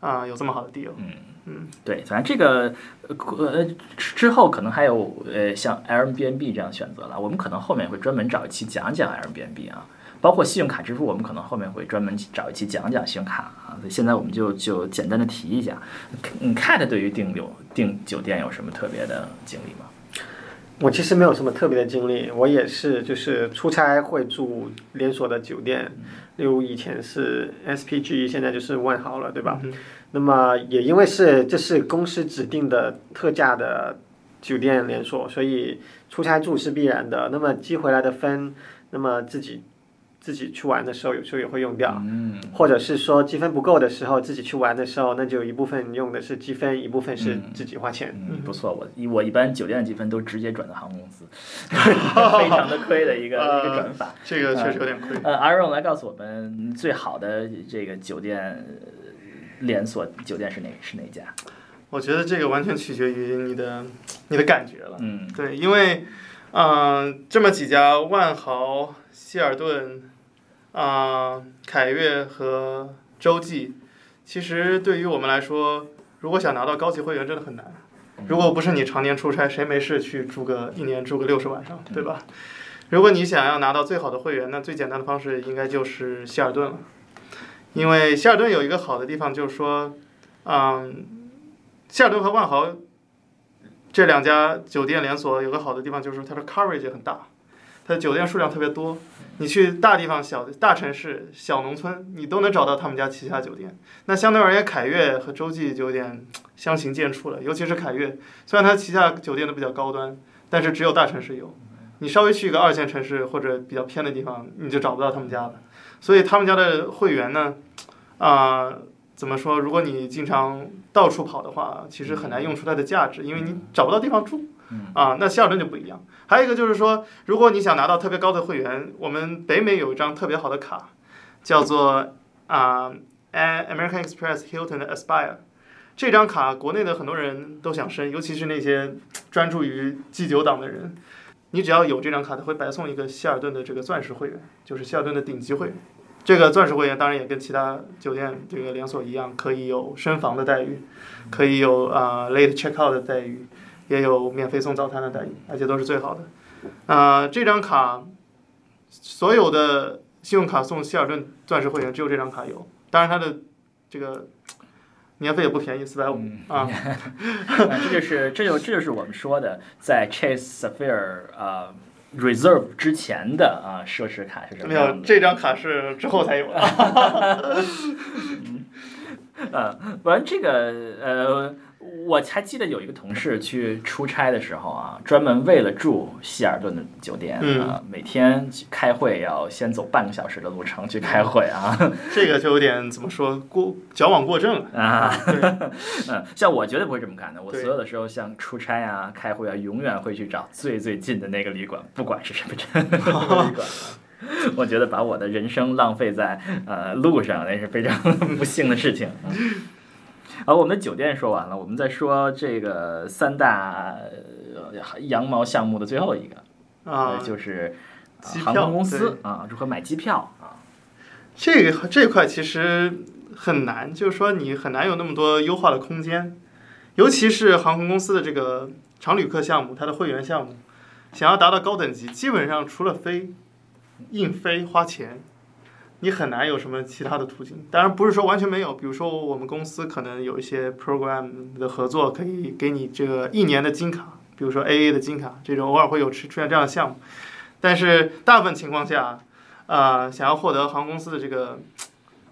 啊、有这么好的 deal。嗯嗯对，反正这个呃之后可能还有呃像 Airbnb 这样选择了，我们可能后面会专门找一期讲讲 Airbnb 啊，包括信用卡支付，我们可能后面会专门找一期讲讲信用卡啊。所以现在我们就就简单的提一下，嗯，Cat 对于订酒订酒店有什么特别的经历吗？我其实没有什么特别的经历，我也是就是出差会住连锁的酒店，例如以前是 SPG，现在就是万豪了，对吧？嗯那么也因为是这是公司指定的特价的酒店连锁，所以出差住是必然的。那么积回来的分，那么自己自己去玩的时候，有时候也会用掉。嗯，或者是说积分不够的时候，自己去玩的时候，那就一部分用的是积分，一部分是自己花钱。嗯，不错，我一我一般酒店的积分都直接转到航空公司，非常的亏的一个一个转法。这个确实有点亏。呃，阿荣来告诉我们最好的这个酒店呃连锁酒店是哪是哪家？我觉得这个完全取决于你的你的感觉了。嗯对，因为，嗯、这么几家万豪、希尔顿、啊、凯悦和洲际，其实对于我们来说，如果想拿到高级会员真的很难。如果不是你常年出差，谁没事去住个一年住个六十晚上，对吧？如果你想要拿到最好的会员，那最简单的方式应该就是希尔顿了。因为希尔顿有一个好的地方，就是说，嗯，希尔顿和万豪这两家酒店连锁有个好的地方，就是它的 coverage 也很大，它酒店数量特别多。你去大地方、小大城市、小农村，你都能找到他们家旗下酒店。那相对而言，凯悦和洲际就有点相形见绌了，尤其是凯悦，虽然它旗下酒店都比较高端，但是只有大城市有。你稍微去一个二线城市或者比较偏的地方，你就找不到他们家了。所以他们家的会员呢，啊、怎么说？如果你经常到处跑的话，其实很难用出它的价值，因为你找不到地方住。啊，那希尔顿就不一样。还有一个就是说，如果你想拿到特别高的会员，我们北美有一张特别好的卡，叫做啊、a American Express Hilton Aspire。这张卡国内的很多人都想申，尤其是那些专注于 G 九党的人。你只要有这张卡，他会白送一个希尔顿的这个钻石会员，就是希尔顿的顶级会员。这个钻石会员当然也跟其他酒店这个连锁一样，可以有升房的待遇，可以有啊、late check out 的待遇，也有免费送早餐的待遇，而且都是最好的。啊、这张卡所有的信用卡送希尔顿钻石会员只有这张卡有，当然它的这个年费也不便宜，四百五啊。这就是这就这就是我们说的，在 Chase Sapphire 啊、Reserve 之前的啊奢侈卡是什么没有，这张卡是之后才有的。呃，完这个呃，我还记得有一个同事去出差的时候啊，专门为了住希尔顿的酒店嗯啊，每天去开会要先走半个小时的路程去开会啊这个就有点怎么说过矫枉过正了。啊。对，嗯，像我绝对不会这么干的。我所有的时候，像出差啊、开会啊，永远会去找最最近的那个旅馆，不管是什么真旅馆啊。我觉得把我的人生浪费在呃路上，那是非常 不幸的事情。好，我们的酒店说完了，我们再说这个三大呃羊毛项目的最后一个，啊呃，就是、航空公司啊，如何买机票啊。这个这块其实很难，就是说你很难有那么多优化的空间，尤其是航空公司的这个常旅客项目，它的会员项目，想要达到高等级，基本上除了飞，硬飞花钱，你很难有什么其他的途径。当然不是说完全没有，比如说我们公司可能有一些 program 的合作，可以给你这个一年的金卡，比如说 AA 的金卡，这种偶尔会有出出现这样的项目。但是大部分情况下，呃，想要获得航空公司的这个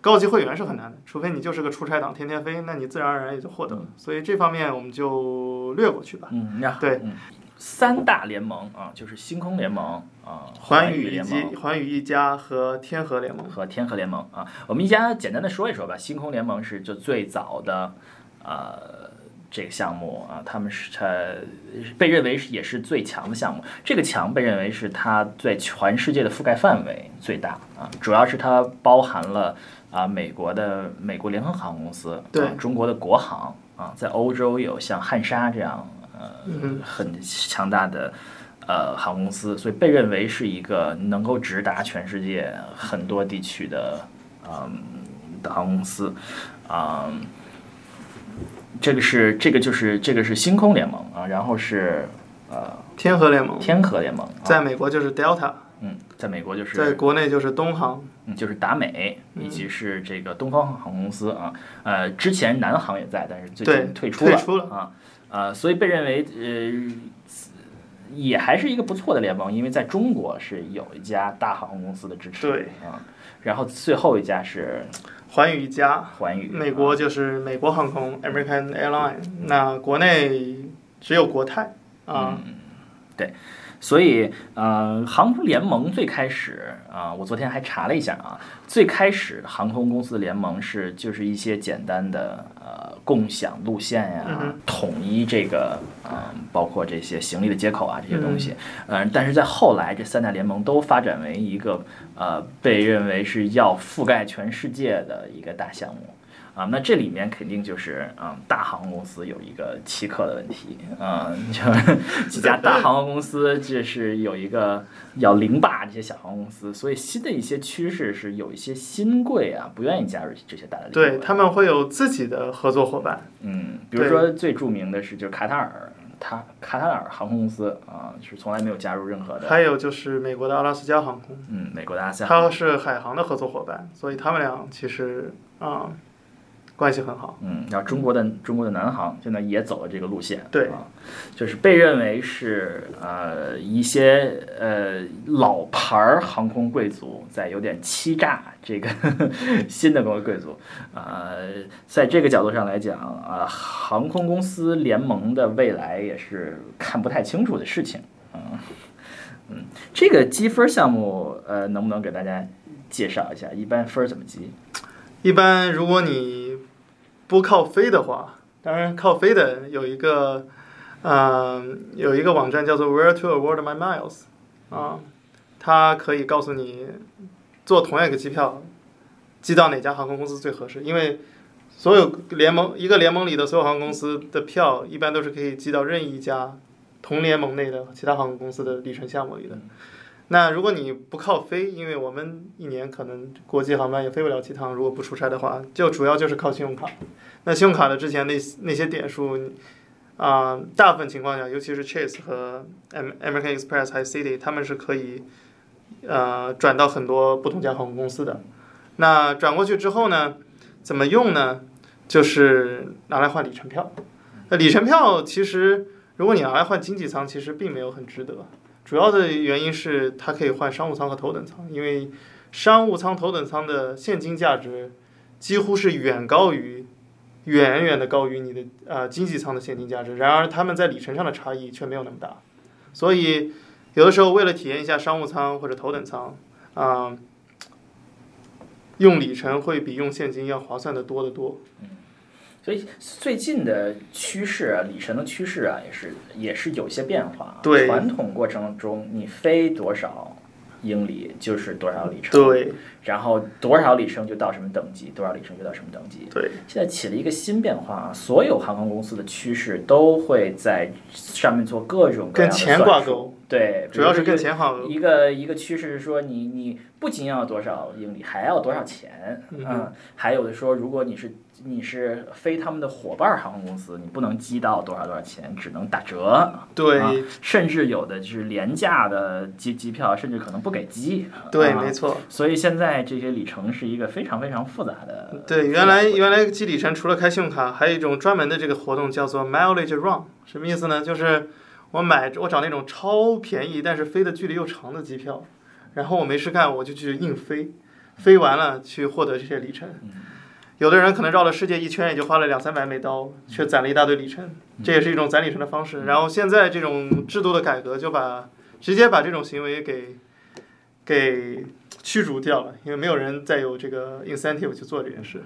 高级会员是很难的，除非你就是个出差党，天天飞，那你自然而然也就获得了。所以这方面我们就略过去吧。嗯，那对嗯三大联盟啊，就是星空联盟啊、环宇联盟。环宇一家和天河联盟。和天河联盟啊，我们一家简单的说一说吧。星空联盟是就最早的，呃，这个项目啊，他们是它被认为是也是最强的项目。这个强被认为是它在全世界的覆盖范围最大啊，主要是它包含了啊美国的美国联合航空公司，对啊中国的国航啊，在欧洲有像汉莎这样呃嗯很强大的。呃，航空公司，所以被认为是一个能够直达全世界很多地区的，嗯，的航空公司，啊、这个是这个就是这个是星空联盟啊，然后是呃天河联盟。天河联盟，啊、在美国就是 Delta，嗯，在美国就是在国内就是东航。嗯就是达美嗯。以及是这个东方航空公司啊，呃，之前南航也在，但是最近退出退出了。啊，呃，所以被认为呃。也还是一个不错的联盟，因为在中国是有一家大航空公司的支持，对啊，然后最后一家是环宇一家，环宇，美国就是美国航空 American Airline，那国内只有国泰啊。所以，呃，航空联盟最开始啊、我昨天还查了一下啊，最开始航空公司的联盟是就是一些简单的呃共享路线呀、嗯统一这个啊、包括这些行李的接口啊这些东西，嗯、但是在后来这三大联盟都发展为一个呃被认为是要覆盖全世界的一个大项目。啊，那这里面肯定就是嗯、大航空公司有一个欺客的问题嗯、就是几家大航空公司这是有一个要凌霸这些小航空公司，所以新的一些趋势是有一些新贵啊不愿意加入这些大的对他们会有自己的合作伙伴，嗯，比如说最著名的是就是卡塔尔，他卡塔尔航空公司啊是从来没有加入任何的，还有就是美国的阿拉斯加航空，嗯，美国的阿拉斯加它是海航的合作伙伴，所以他们俩其实啊、关系很好。嗯，然后中国的中国的南航现在也走了这个路线，对啊，就是被认为是呃一些呃老牌儿航空贵族在有点欺诈这个 新的贵贵族，呃，在这个角度上来讲啊、航空公司联盟的未来也是看不太清楚的事情，嗯嗯，这个积分项目呃能不能给大家介绍一下？一般分儿怎么积？一般如果你不靠飞的话，当然靠飞的有一个，嗯、有一个网站叫做 Where to Award My Miles，啊，它可以告诉你做同样一个机票，寄到哪家航空公司最合适，因为所有联盟一个联盟里的所有航空公司的票，一般都是可以寄到任意一家同联盟内的其他航空公司的里程项目里的。那如果你不靠飞，因为我们一年可能国际航班也飞不了几趟，如果不出差的话，就主要就是靠信用卡。那信用卡的之前那那些点数，啊、大部分情况下，尤其是 Chase 和 Am- American Express 还有 City，他们是可以呃转到很多不同家航空公司的。那转过去之后呢，怎么用呢？就是拿来换里程票。那里程票其实，如果你拿来换经济舱，其实并没有很值得。主要的原因是它可以换商务舱和头等舱，因为商务舱、头等舱的现金价值几乎是远高于、远远的高于你的呃经济舱的现金价值。然而，他们在里程上的差异却没有那么大，所以有的时候为了体验一下商务舱或者头等舱，啊、用里程会比用现金要划算的多得多。所以最近的趋势啊，里程的趋势啊，也是也是有些变化啊。对传统过程中，你飞多少英里就是多少里程，，对然后多少里程就到什么等级，多少里程就到什么等级。对，现在起了一个新变化啊，所有航空公司的趋势都会在上面做各种各样的钱挂钩。对，主要是比如说更前好。一个一个趋势是说你你不仅要多少英里，还要多少钱，嗯嗯，还有的说如果你是你是飞他们的伙伴航空公司，你不能积到多少多少钱，只能打折，对、啊甚至有的就是廉价的机机票，甚至可能不给机，对，啊没错。所以现在这些里程是一个非常非常复杂的。对，原来原来机里程除了开信用卡，还有一种专门的这个活动叫做 mileage run，什么意思呢？就是我买我找那种超便宜但是飞的距离又长的机票，然后我没事干我就去硬飞，飞完了去获得这些里程。有的人可能绕了世界一圈也就花了两三百美刀，却攒了一大堆里程，这也是一种攒里程的方式。然后现在这种制度的改革就把直接把这种行为给给驱逐掉了，因为没有人再有这个 incentive 去做这件事。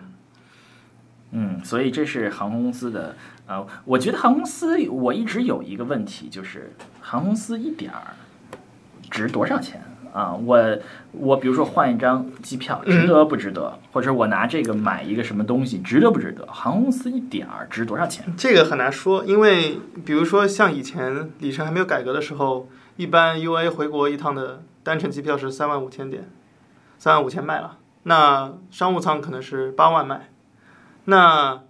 嗯，所以这是航空公司的，呃，我觉得航空公司我一直有一个问题，就是航空公司一点儿值多少钱啊？我我比如说换一张机票，值得不值得？或者我拿这个买一个什么东西，值得不值得？航空公司一点儿值多少钱？这个很难说，因为比如说像以前里程还没有改革的时候，一般 UA 回国一趟的单程机票是三万五千点，三万五千卖了。那商务舱可能是八万卖，那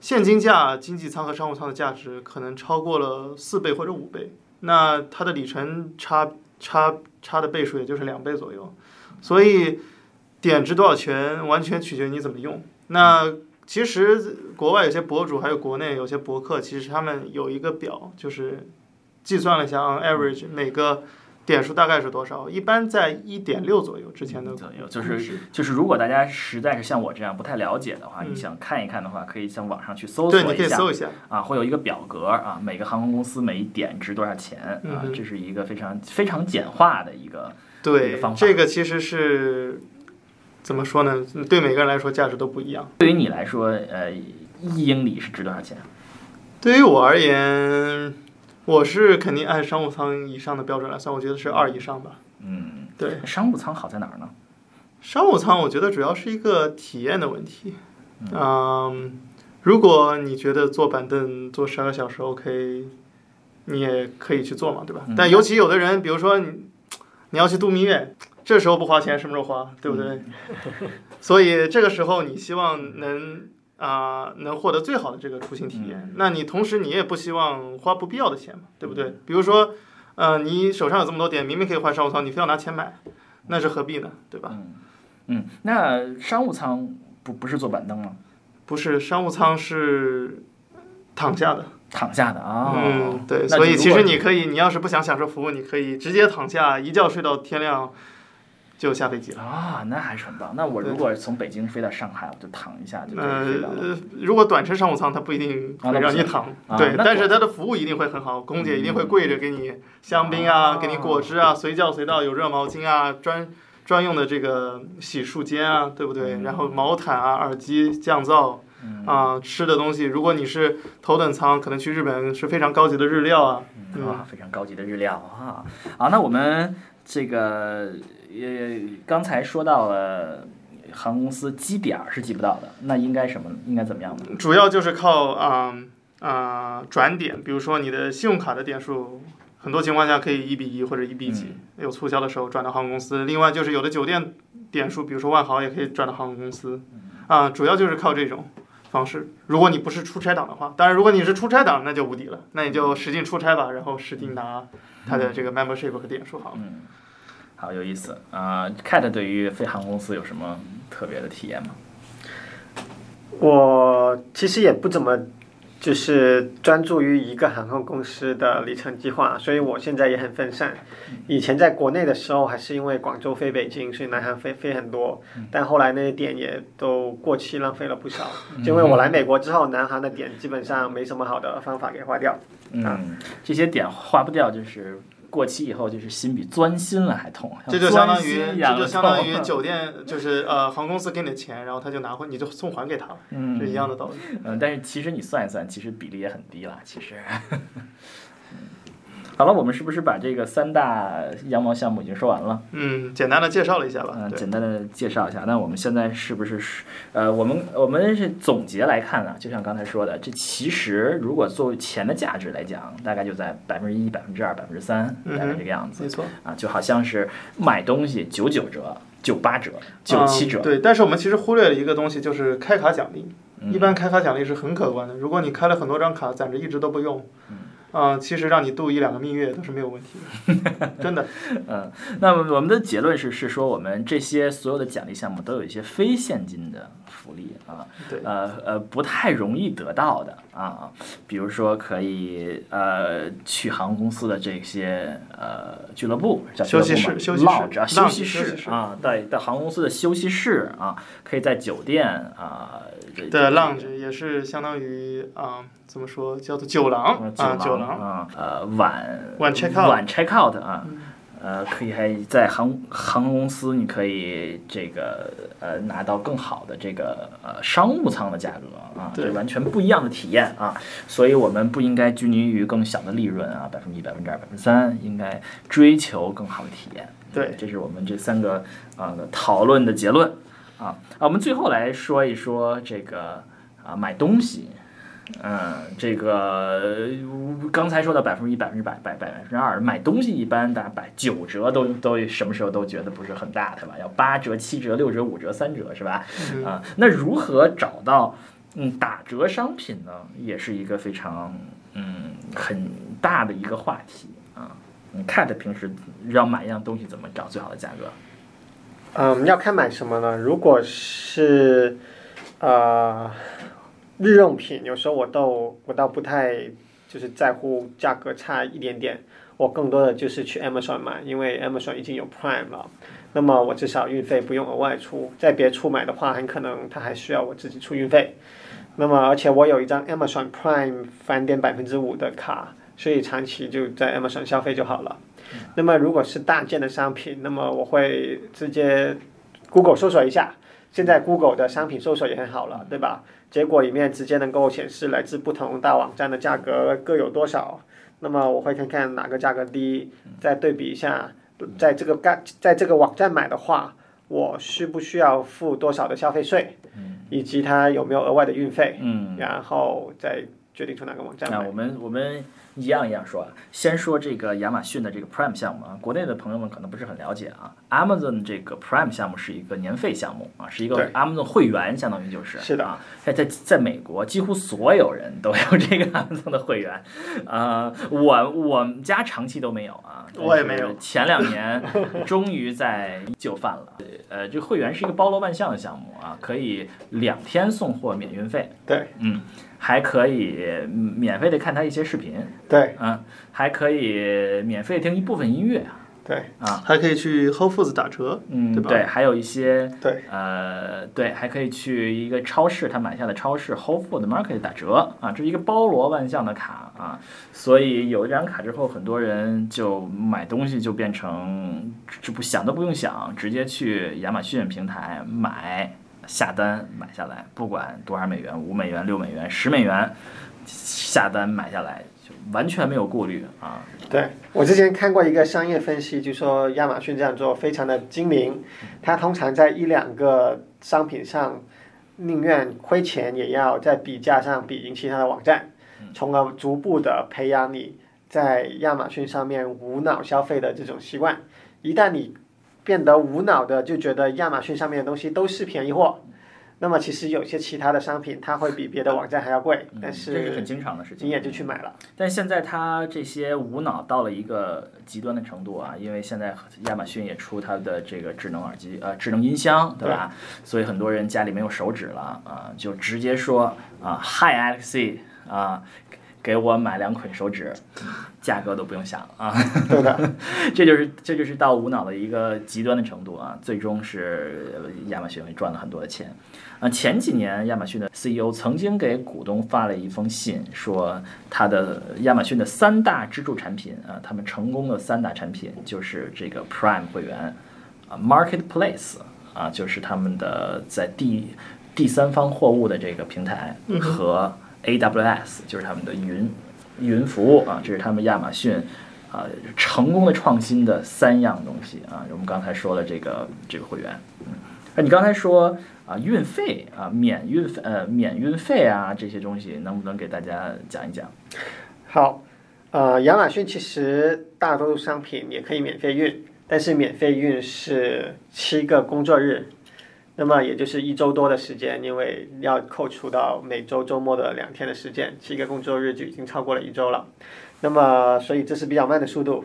现金价经济舱和商务舱的价值可能超过了四倍或者五倍，那它的里程差差差的倍数也就是两倍左右，所以点值多少钱完全取决于你怎么用。那其实国外有些博主，还有国内有些博客，其实他们有一个表，就是计算了一下，on average 每个点数大概是多少，一般在一点六左右。之前的左右，就是就是如果大家实在是像我这样不太了解的话，嗯你想看一看的话，可以向网上去搜索对，你可一下。以搜一下。啊，会有一个表格啊，每个航空公司每一点值多少钱啊，嗯这是一个非常非常简化的一个一对个方，法这个其实是怎么说呢？对每个人来说价值都不一样。对于你来说，呃，一英里是值多少钱？对于我而言，我是肯定按商务舱以上的标准来算，我觉得是二以上吧。嗯，对，商务舱好在哪儿呢？商务舱我觉得主要是一个体验的问题。嗯，如果你觉得坐板凳坐十二个小时 OK，你也可以去做嘛，对吧？嗯但尤其有的人，比如说你你要去度蜜月，这时候不花钱，什么时候花，对不对？所以这个时候你希望能啊、能获得最好的这个出行体验，那你同时你也不希望花不必要的钱嘛，对不对？比如说，呃，你手上有这么多点，明明可以换商务舱，你非要拿钱买，那是何必呢？对吧？嗯，那商务舱不不是坐板凳吗？不是，商务舱是躺下的。躺下的啊。嗯，对，所以其实你可以，你要是不想享受服务，你可以直接躺下，一觉睡到天亮，就下飞机了。啊，那还是很棒。那我如果从北京飞到上海，我就躺一下就可呃以飞到了。呃，如果短程商务舱，它不一定会让你躺，啊对，但是它的服务一定会很好，空姐一定会跪着给你香槟啊，啊给你果汁啊，随叫随到，有热毛巾啊，专专用的这个洗漱间啊，对不对？嗯然后毛毯啊、耳机、降噪嗯啊、吃的东西，如果你是头等舱，可能去日本是非常高级的日料啊。嗯啊，非常高级的日料啊！啊，那我们这个呃，刚才说到了航空公司基点儿是记不到的，那应该什么？应该怎么样呢？主要就是靠啊啊、转点，比如说你的信用卡的点数，很多情况下可以一比一或者一比几，有促销的时候转到航空公司。另外就是有的酒店点数，比如说万豪也可以转到航空公司，啊、主要就是靠这种方式。如果你不是出差党的话，当然如果你是出差党，那就无敌了，那你就使劲出差吧，然后使劲拿他的这个 membership 和点数好了。嗯，好有意思啊、Cat 对于飞航公司有什么特别的体验吗？我其实也不怎么就是专注于一个航空公司的里程计划，所以我现在也很分散。以前在国内的时候，还是因为广州飞北京，所以南航飞飞很多，但后来那些点也都过期，浪费了不少。就因为我来美国之后，南航的点基本上没什么好的方法给花掉。嗯，这些点花不掉，就是过期以后，就是心比钻心了还痛，这就相当于这就相当于酒店 就是呃航空公司给你的钱，然后他就拿回你就送还给他了，嗯是一样的道理。嗯，但是其实你算一算，其实比例也很低了。其实，好了，我们是不是把这个三大羊毛项目已经说完了？嗯，简单的介绍了一下吧。嗯，对简单的介绍一下。那我们现在是不是是呃，我们我们是总结来看呢？就像刚才说的，这其实如果作为钱的价值来讲，大概就在百分之一、百分之二、百分之三，大概这个样子没错。啊，就好像是买东西九九折、九八折、九七折嗯。对，但是我们其实忽略了一个东西，就是开卡奖励。嗯一般开卡奖励是很可观的，如果你开了很多张卡，攒着一直都不用，嗯、其实让你度一两个蜜月都是没有问题的，真的。嗯，那么我们的结论是是说，我们这些所有的奖励项目都有一些非现金的福利啊，对呃呃，不太容易得到的啊，比如说可以呃去航空公司的这些呃俱乐部，叫休息室休息室休息室啊，在在航空公司的休息室啊，可以在酒店啊这的这 lounge 也是相当于啊、怎么说叫做酒廊嗯啊，酒啊，呃，晚晚 check out 晚 check out 啊，呃，可以还在航航空公司，你可以这个呃拿到更好的这个呃商务舱的价格啊，对。这完全不一样的体验啊，所以我们不应该拘泥于更小的利润啊，百分之一、百分之二、百分之三，应该追求更好的体验。对。这是我们这三个啊、的讨论的结论啊。啊，我们最后来说一说这个啊买东西。嗯，这个呃刚才说的百分之一、百分之百、百百分之二，买东西一般打百九折都都什么时候都觉得不是很大，对吧？要八折、七折、六折、五折、三折，是吧？嗯啊，那如何找到嗯打折商品呢？也是一个非常嗯很大的一个话题啊。你看着平时要买一样东西怎么找最好的价格？嗯，要看买什么呢？如果是呃日用品，有时候我都我倒不太就是在乎价格差一点点，我更多的就是去 Amazon 买，因为 Amazon 已经有 Prime 了，那么我至少运费不用额外出。在别处买的话，很可能它还需要我自己出运费。那么而且我有一张 Amazon Prime 返点百分之五的卡，所以长期就在 Amazon 消费就好了。那么如果是大件的商品，那么我会直接 Google 搜索一下。现在 Google 的商品搜索也很好了，对吧？结果里面直接能够显示来自不同大网站的价格各有多少。那么我会看看哪个价格低，再对比一下，在这个干在这个网站买的话，我需不需要付多少的消费税，以及它有没有额外的运费，嗯，然后再决定从哪个网站买。那我们我们一样一样说啊，先说这个亚马逊的这个 Prime 项目啊，国内的朋友们可能不是很了解啊。Amazon 这个 Prime 项目是一个年费项目啊，是一个 Amazon 会员，相当于就是是的。啊，在在在美国几乎所有人都有这个 Amazon 的会员，啊，我我们家长期都没有啊，我也没有。前两年终于在就范了。呃，这个会员是一个包罗万象的项目啊，可以两天送货免运费，对。嗯，还可以嗯免费的看他一些视频，对。嗯，还可以免费听一部分音乐对啊，还可以去 Whole Foods 打折，嗯，对吧？对，还有一些对。呃，对，还可以去一个超市，他买下的超市 Whole Food Market 打折啊，这是一个包罗万象的卡啊，所以有一张卡之后，很多人就买东西就变成这不想都不用想，直接去亚马逊平台买。下单买下来，不管多少美元，五美元、六美元、十美元，下单买下来就完全没有顾虑啊。对我之前看过一个商业分析，就说亚马逊这样做非常的精明，它通常在一两个商品上宁愿亏钱，也要在比价上比赢其他的网站，从而逐步的培养你在亚马逊上面无脑消费的这种习惯。一旦你变得无脑的就觉得亚马逊上面的东西都是便宜货，那么其实有些其他的商品它会比别的网站还要贵，但是这是很经常的事情。你也就去买了。但现在它这些无脑到了一个极端的程度啊，因为现在亚马逊也出它的这个智能耳机，呃，智能音箱，对吧？所以很多人家里没有手指了啊，就直接说啊，Hi Alexi 啊，给我买两捆手指，价格都不用想啊。对的，这就是这就是到无脑的一个极端的程度啊，最终是呃亚马逊会赚了很多的钱。啊，前几年亚马逊的 CEO 曾经给股东发了一封信，说他的亚马逊的三大支柱产品啊，他们成功的三大产品就是这个 Prime 会员啊，Marketplace 啊，就是他们的在第第三方货物的这个平台和 AWS，就是他们的云云服务啊，这是他们亚马逊啊、成功的创新的三样东西啊。我们刚才说了这个这个会员，嗯，那你刚才说啊运费啊免运费呃免运费啊这些东西，能不能给大家讲一讲？好，呃，亚马逊其实大多数商品也可以免费运，但是免费运是七个工作日，那么也就是一周多的时间，因为要扣除到每周周末的两天的时间，七个工作日就已经超过了一周了。那么，所以这是比较慢的速度。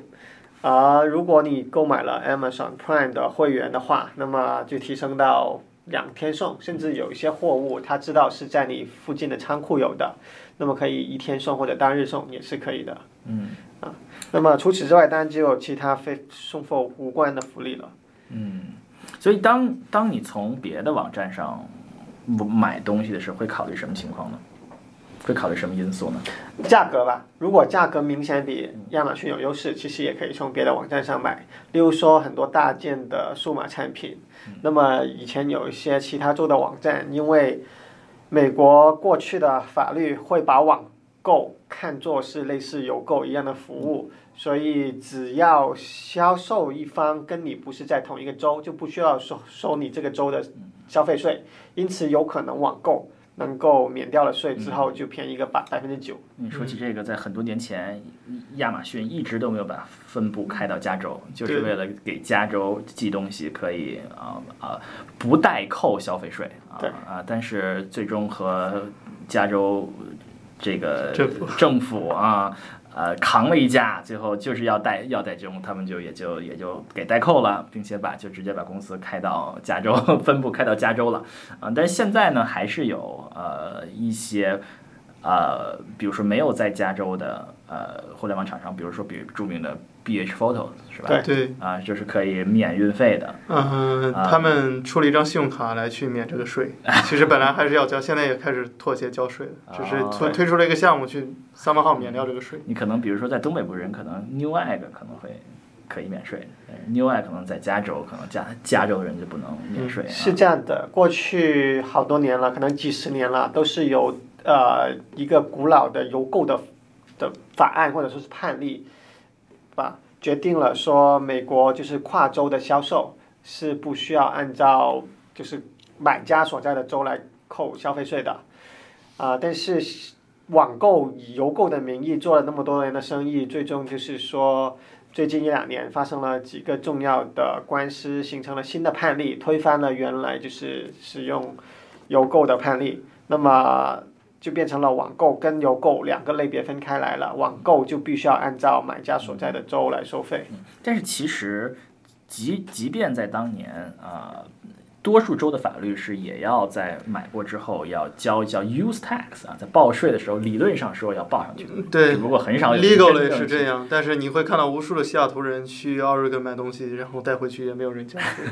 而如果你购买了 Amazon Prime 的会员的话，那么就提升到两天送，甚至有一些货物他知道是在你附近的仓库有的，那么可以一天送或者当日送也是可以的。嗯啊那么除此之外，当然就有其他非送货无关的福利了。嗯，所以当当你从别的网站上买东西的时候，会考虑什么情况呢？会考虑什么因素呢？价格吧，如果价格明显比亚马逊有优势，其实也可以从别的网站上买。例如说很多大件的数码产品，那么以前有一些其他做的网站，因为美国过去的法律会把网购看作是类似邮购一样的服务，所以只要销售一方跟你不是在同一个州，就不需要收收你这个州的消费税，因此有可能网购能够免掉了税之后就便宜个百百分之九。你说起这个，在很多年前，亚马逊一直都没有把分部开到加州，就是为了给加州寄东西可以啊啊、不代扣消费税啊啊，但是最终和加州这个政府政府啊。呃，扛了一架，最后就是要代要代中，他们就也就也就给代扣了，并且把就直接把公司开到加州 分部开到加州了，啊、但现在呢，还是有呃一些呃，比如说没有在加州的呃互联网厂商，比如说比如著名的 BH Photos 是吧？对，啊、就是可以免运费的。嗯、啊他们出了一张信用卡来去免这个税，其实本来还是要交，现在也开始妥协交税了，只是哦推推出了一个项目去三八号免掉这个税。你可能比如说在东北部人，可能 New Egg 可能会可以免税，New Egg 可能在加州，可能加加州人就不能免税。啊是这样的，过去好多年了，可能几十年了，都是有呃一个古老的邮购的的法案或者说是判例，吧，决定了说美国就是跨州的销售是不需要按照就是买家所在的州来扣消费税的，啊、但是网购以邮购的名义做了那么多年的生意，最终就是说。最近一两年发生了几个重要的官司，形成了新的判例，推翻了原来就是使用邮购的判例，那么就变成了网购跟邮购两个类别分开来了。网购就必须要按照买家所在的州来收费。但是其实，即即便在当年啊、多数州的法律是也要在买过之后要交一交 use tax 啊，在报税的时候理论上说要报上去的，对只不过很少有人 legal 的真正去是这样，但是你会看到无数的西雅图人去奥瑞根买东西，然后带回去也没有人交税。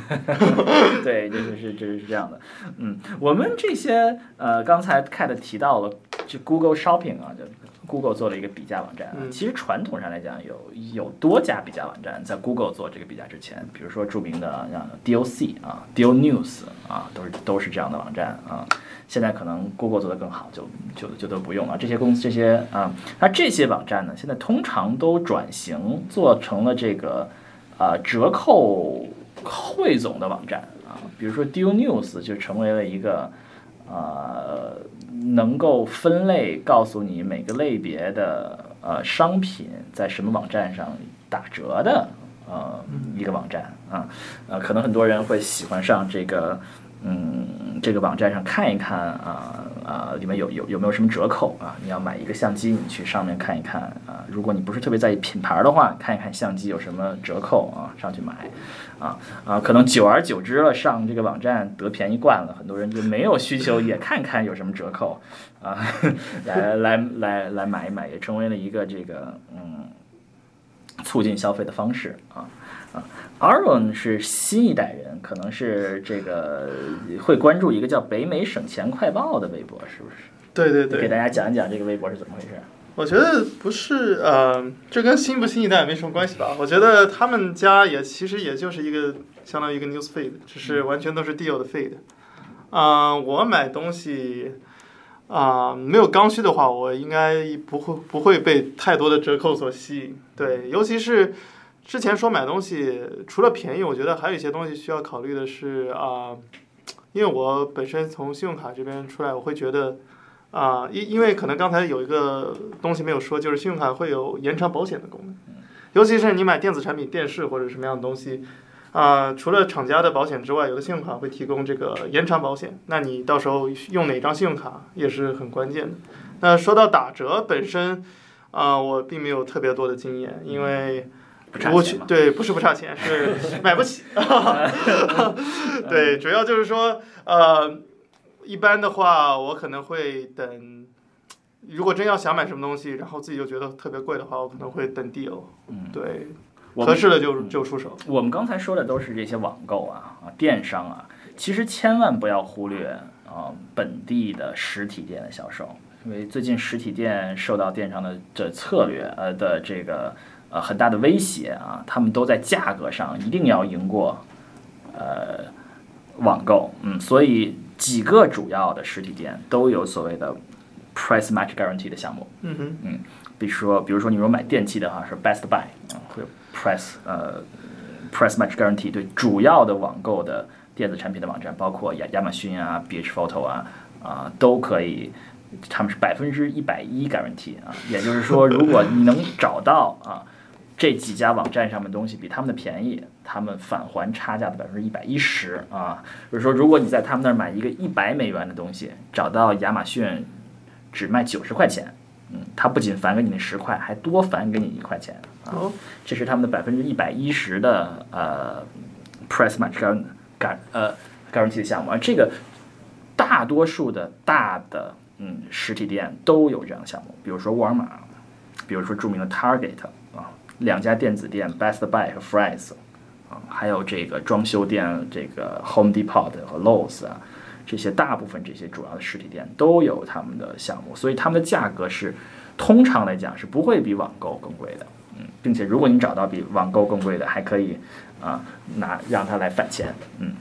对，这就是是就是这样的。嗯，我们这些呃，刚才 Cat 提到了，就 Google Shopping 啊，就 Google 做了一个比价网站其实传统上来讲，有有多家比价网站在 Google 做这个比价之前，比如说著名的像 DOC 啊、Deal News 啊，都是都是这样的网站啊。现在可能 Google 做的更好，就就就都不用了。这些公司这些啊，那这些网站呢，现在通常都转型做成了这个啊折扣汇总的网站啊，比如说 Deal News 就成为了一个呃能够分类告诉你每个类别的呃商品在什么网站上打折的呃一个网站啊，呃可能很多人会喜欢上这个嗯这个网站上看一看啊啊里面有有有没有什么折扣啊？你要买一个相机，你去上面看一看啊。如果你不是特别在意品牌的话，看一看相机有什么折扣啊，上去买。啊啊，可能久而久之了，上这个网站得便宜惯了，很多人就没有需求也看看有什么折扣啊，来来来来买一买，也成为了一个这个嗯促进消费的方式啊啊。Aaron 是新一代人，可能是这个会关注一个叫“北美省钱快报”的微博，是不是？对对对，给大家讲一讲这个微博是怎么回事。我觉得不是，呃，这跟新不新一代没什么关系吧？我觉得他们家也其实也就是一个相当于一个 news feed，只是完全都是 deal 的 feed。啊、我买东西，啊、没有刚需的话，我应该不会不会被太多的折扣所吸引。对，尤其是之前说买东西，除了便宜，我觉得还有一些东西需要考虑的是啊、因为我本身从信用卡这边出来，我会觉得啊，因、因为可能刚才有一个东西没有说，就是信用卡会有延长保险的功能，尤其是你买电子产品、电视或者什么样的东西。啊、除了厂家的保险之外，有的信用卡会提供这个延长保险，那你到时候用哪张信用卡也是很关键的。那说到打折本身，啊、我并没有特别多的经验，因为我钱嘛。去对，不是不差钱，是 买不起。对，主要就是说，呃，一般的话，我可能会等。如果真要想买什么东西，然后自己又觉得特别贵的话，我可能会等 deal。嗯，对，合适的就就出手。我们刚才说的都是这些网购啊啊电商啊，其实千万不要忽略啊本地的实体店的销售，因为最近实体店受到电商的这策略呃的这个呃很大的威胁啊，他们都在价格上一定要赢过呃网购，嗯，所以几个主要的实体店都有所谓的 price match guarantee 的项目。嗯哼，嗯比如说，比如说你如果买电器的话是 Best Buy，啊，会有 price 呃 price match guarantee 对主要的网购的电子产品的网站，包括亚亚马逊啊、BH Photo 啊啊都可以，他们是百分之一百一 guarantee 啊，也就是说，如果你能找到啊这几家网站上面的东西比他们的便宜，他们返还差价的百分之一百一十啊。比如说，如果你在他们那儿买一个一百美元的东西，找到亚马逊只卖九十块钱。嗯，他不仅返给你那十块，还多返给你一块钱啊！哦这是他们的百分之一百一十的呃 price match guarantee 感呃 guarantee 的项目，而这个大多数的大的嗯实体店都有这样的项目，比如说沃尔玛，比如说著名的 Target 啊，两家电子店 Best Buy 和 Fry's 啊，还有这个装修店这个 Home Depot 和 Lowe's 啊，这些大部分这些主要的实体店都有他们的项目，所以他们的价格是通常来讲是不会比网购更贵的。嗯，并且如果你找到比网购更贵的，还可以啊拿让他来返钱。嗯，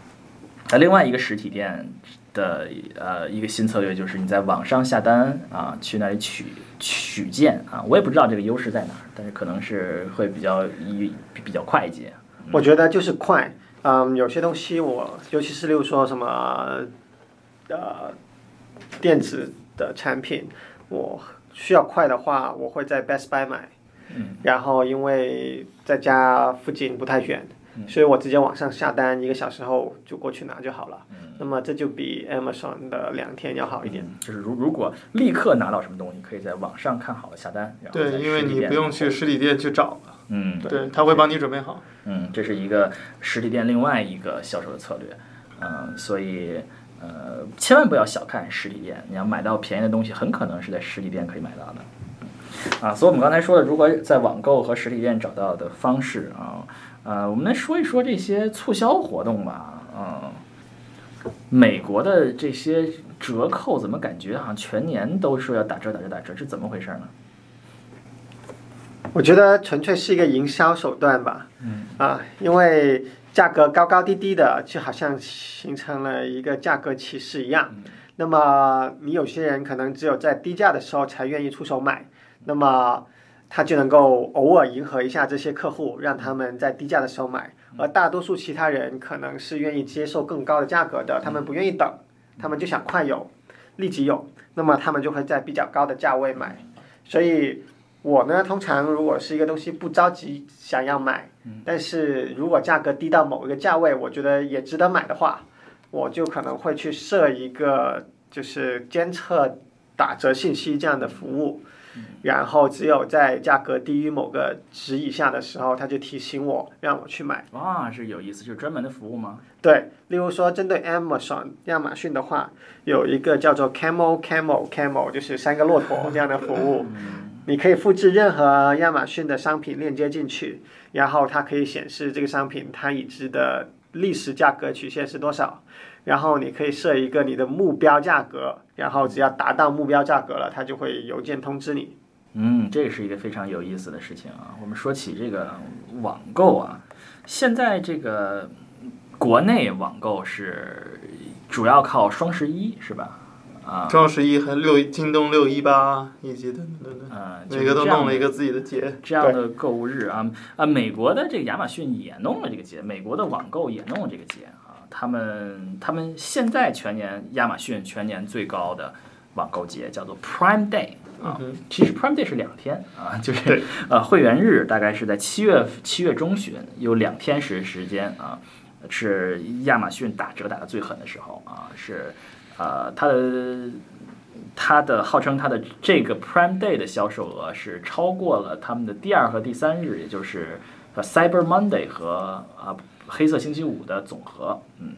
那另外一个实体店的呃一个新策略就是你在网上下单啊，去那里取取件啊，我也不知道这个优势在哪儿，但是可能是会比较一比较快捷。我觉得就是快，嗯，有些东西我，尤其是例如说什么，呃，电子的产品，我需要快的话，我会在 Best Buy 买，嗯，然后因为在家附近不太远，嗯所以我直接网上下单，一个小时后就过去拿就好了。嗯那么这就比 Amazon 的两天要好一点。嗯就是如如果立刻拿到什么东西，可以在网上看好了下单，然后在对，因为你不用去实体店去找了，嗯对，他会帮你准备好。嗯，这是一个实体店另外一个销售的策略，嗯，所以呃，千万不要小看实体店，你要买到便宜的东西，很可能是在实体店可以买到的。啊，所以我们刚才说的，如果在网购和实体店找到的方式啊，呃，我们来说一说这些促销活动吧，嗯，美国的这些折扣怎么感觉好像全年都说要打折打折打折，是怎么回事呢？我觉得纯粹是一个营销手段吧。嗯啊，因为价格高高低低的，就好像形成了一个价格歧视一样。那么你有些人可能只有在低价的时候才愿意出手买，那么他就能够偶尔迎合一下这些客户，让他们在低价的时候买。而大多数其他人可能是愿意接受更高的价格的，他们不愿意等，他们就想快有，立即有，那么他们就会在比较高的价位买。所以我呢，通常如果是一个东西不着急想要买，但是如果价格低到某一个价位，我觉得也值得买的话，我就可能会去设一个就是监测打折信息这样的服务，然后只有在价格低于某个值以下的时候，它就提醒我让我去买。哇，是有意思，就是专门的服务吗？对，例如说针对 Amazon 亚马逊的话，有一个叫做 Camel Camel Camel，就是三个骆驼这样的服务。你可以复制任何亚马逊的商品链接进去，然后它可以显示这个商品它已知的历史价格曲线是多少，然后你可以设一个你的目标价格，然后只要达到目标价格了，它就会邮件通知你。嗯，这是一个非常有意思的事情啊。我们说起这个网购啊，现在这个国内网购是主要靠双十一是吧？啊，双十一和六京东六一八以及等等等等，嗯，每个都弄了一个个自己的节。这样的购物日啊啊，美国的这个亚马逊也弄了这个节，美国的网购也弄了这个节啊，他们他们现在全年亚马逊全年最高的网购节叫做 Prime Day 啊，嗯其实 Prime Day 是两天啊，就是呃会员日大概是在七月七月中旬，有两天时时间啊，是亚马逊打折打的最狠的时候啊，是呃它的它的号称它的这个 Prime Day 的销售额是超过了他们的第二和第三日，也就是呃 Cyber Monday 和啊黑色星期五的总和，嗯。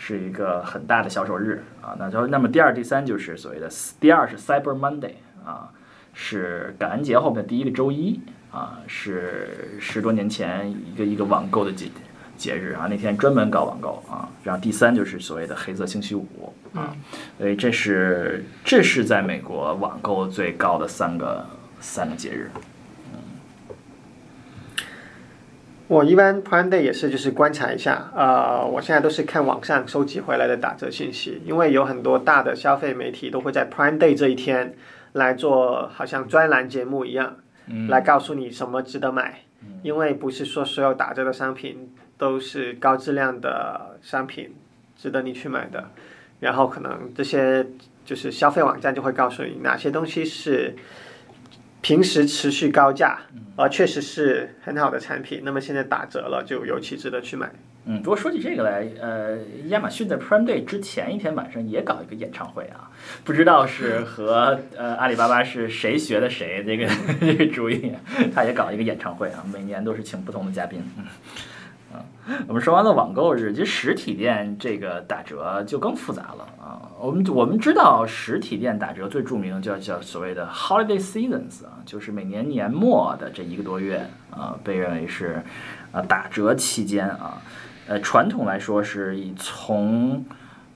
是一个很大的销售日啊，那就那么第二、第三就是所谓的第二是 Cyber Monday 啊，是感恩节后面的第一个周一啊，是十多年前一个一个网购的节节日啊，那天专门搞网购啊。然后第三就是所谓的黑色星期五啊，所以这是这是在美国网购最高的三个三个节日。我一般 Prime Day 也是就是观察一下，呃，我现在都是看网上收集回来的打折信息，因为有很多大的消费媒体都会在 Prime Day 这一天来做好像专栏节目一样，嗯。来告诉你什么值得买，因为不是说所有打折的商品都是高质量的商品，值得你去买的，然后可能这些就是消费网站就会告诉你哪些东西是平时持续高价，啊确实是很好的产品，那么现在打折了，就尤其值得去买。嗯，不过说起这个来，呃，亚马逊在 Prime Day 之前一天晚上也搞一个演唱会啊，不知道是和呃阿里巴巴是谁学的谁这个 这个主意，他也搞一个演唱会啊，每年都是请不同的嘉宾。嗯，啊，我们说完了网购日，其实实体店这个打折就更复杂了啊。我们我们知道实体店打折最著名的叫叫所谓的 Holiday Seasons 啊，就是每年年末的这一个多月啊，被认为是啊打折期间啊。呃，传统来说是以从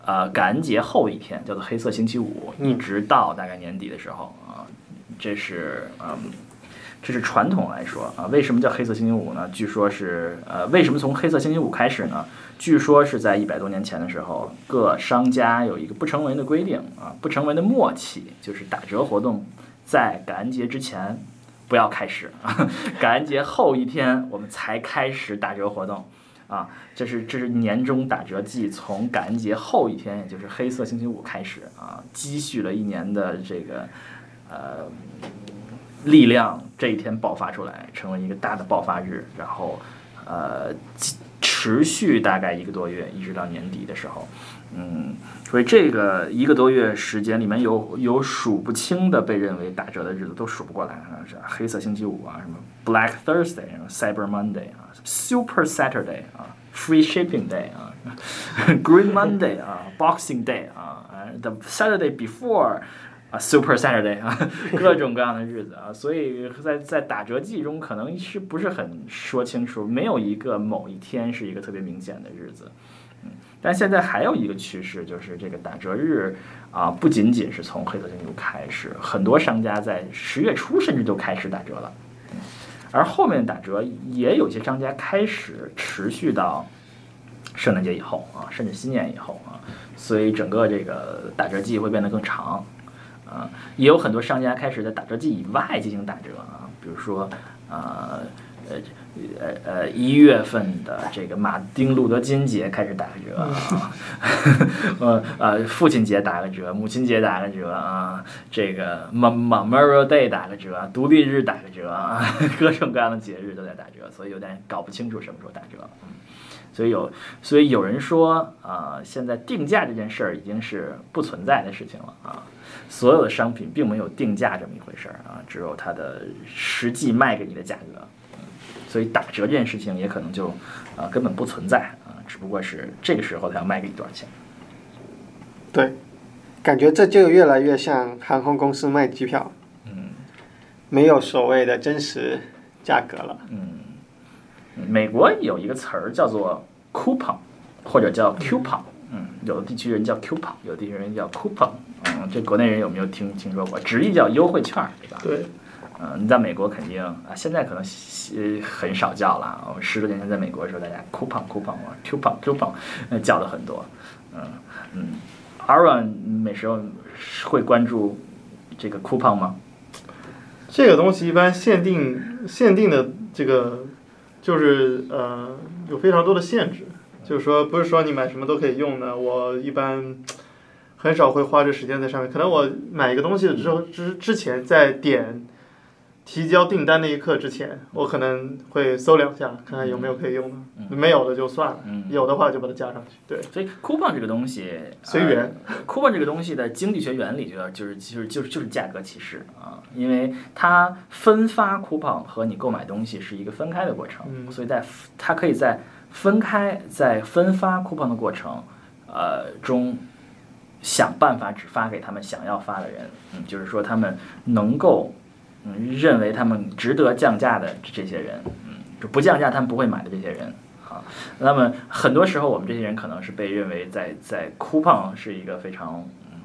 呃感恩节后一天，叫做黑色星期五，一直到大概年底的时候啊，这是嗯。这是传统来说啊，为什么叫黑色星期五呢？据说是呃，为什么从黑色星期五开始呢？据说是在一百多年前的时候，各商家有一个不成文的规定啊，不成文的默契，就是打折活动在感恩节之前不要开始啊，感恩节后一天我们才开始打折活动。啊，这是这是年终打折季，从感恩节后一天，也就是黑色星期五开始啊，积蓄了一年的这个呃力量，这一天爆发出来，成为一个大的爆发日，然后呃持续大概一个多月，一直到年底的时候，嗯，所以这个一个多月时间里面有有数不清的被认为打折的日子都数不过来啊，是黑色星期五啊，什么 Black Thursday、Cyber Monday 啊，Super Saturday 啊，Free Shipping Day 啊，Green Monday 啊，Boxing Day 啊，The Saturday before 啊，Super Saturday 啊，各种各样的日子啊，所以在在打折季中可能是不是很说清楚，没有一个某一天是一个特别明显的日子。嗯但现在还有一个趋势，就是这个打折日啊，不仅仅是从黑色星期五开始，很多商家在十月初甚至就开始打折了，而后面打折也有些商家开始持续到圣诞节以后啊，甚至新年以后啊，所以整个这个打折季会变得更长啊，也有很多商家开始在打折季以外进行打折啊，比如说啊呃。呃呃，一月份的这个马丁路德金节开始打个折啊，呃呃，父亲节打个折，母亲节打个折啊，这个 Memorial Day 打个折，独立日打个折啊，各种各样的节日都在打折，所以有点搞不清楚什么时候打折。嗯，所以有，所以有人说啊、现在定价这件事儿已经是不存在的事情了啊，所有的商品并没有定价这么一回事儿啊，只有它的实际卖给你的价格。所以打折这件事情也可能就，啊、根本不存在啊，只不过是这个时候他要卖给你多少钱。对，感觉这就越来越像航空公司卖机票，嗯没有所谓的真实价格了。嗯，美国有一个词儿叫做 coupon，或者叫 coupon，嗯，有的地区人叫 coupon，有的地区人叫 coupon，嗯，这国内人有没有听听说过？直译叫优惠券儿，对吧？对，嗯，你在美国肯定啊，现在可能呃很少叫了。我十多年前在美国的时候，大家 coupon coupon 啊 coupon coupon 呃叫的很多，嗯嗯，Aaron 每时候会关注这个 coupon 吗？这个东西一般限定限定的这个就是呃有非常多的限制，就是说不是说你买什么都可以用的。我一般很少会花这时间在上面，可能我买一个东西之后之之前在点提交订单那一刻之前，我可能会搜两下，看看有没有可以用。的，嗯。没有的就算了，嗯，有的话就把它加上去。对，所以 coupon 这个东西随缘。呃 coupon 这个东西的经济学原理就要就是就是就是就是价格歧视啊，因为它分发 coupon 和你购买东西是一个分开的过程，嗯。所以在它可以在分开在分发 coupon 的过程呃中想办法只发给他们想要发的人，嗯，就是说他们能够嗯认为他们值得降价的这些人，嗯，就不降价他们不会买的这些人。啊，那么很多时候我们这些人可能是被认为在在 coupon 是一个非常嗯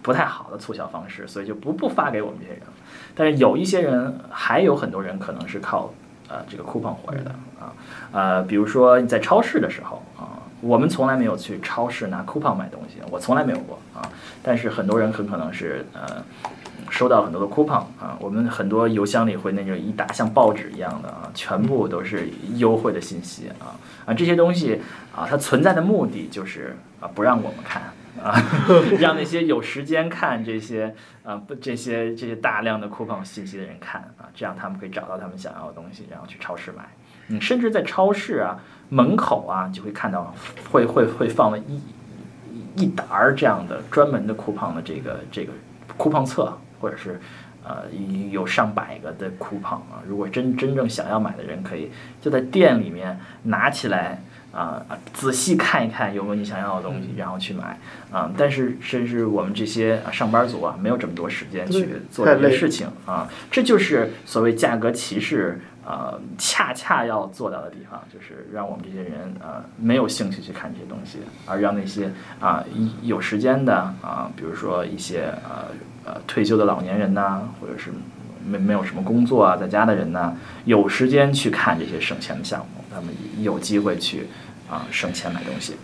不太好的促销方式，所以就不不发给我们这些人。但是有一些人，还有很多人可能是靠呃这个 coupon 活着的啊，呃，比如说你在超市的时候啊，我们从来没有去超市拿 coupon 买东西，我从来没有过啊。但是很多人很可能是呃收到很多的 coupon 啊，我们很多邮箱里会那种一打像报纸一样的啊，全部都是优惠的信息啊啊这些东西啊，它存在的目的就是啊不让我们看。啊，让那些有时间看这些啊不这些这些大量的 coupon 信息的人看啊，这样他们可以找到他们想要的东西，然后去超市买。嗯，甚至在超市啊门口啊，就会看到会会会放了一一一沓儿这样的专门的 coupon 的这个这个 coupon 册，或者是呃有上百个的 coupon 啊。如果真真正想要买的人，可以就在店里面拿起来。啊、仔细看一看有没有你想要的东西，然后去买啊、但是，甚至我们这些啊上班族啊，没有这么多时间去做这些事情啊，这就是所谓价格歧视呃、恰恰要做到的地方，就是让我们这些人呃没有兴趣去看这些东西，而让那些啊一有时间的啊，比如说一些呃呃退休的老年人呐、或者是没没有什么工作啊，在家的人呐，有时间去看这些省钱的项目，他们有机会去啊省钱买东西。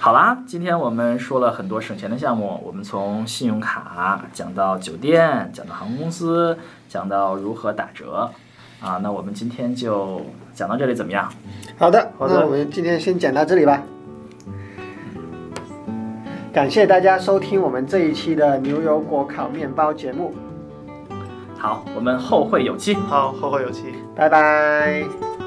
好啦，今天我们说了很多省钱的项目，我们从信用卡讲到酒店，讲到航空公司，讲到如何打折，啊，那我们今天就讲到这里，怎么样？好的，好的那我们今天先讲到这里吧。感谢大家收听我们这一期的牛油果烤面包节目，好，我们后会有期。好，后会有期。拜拜。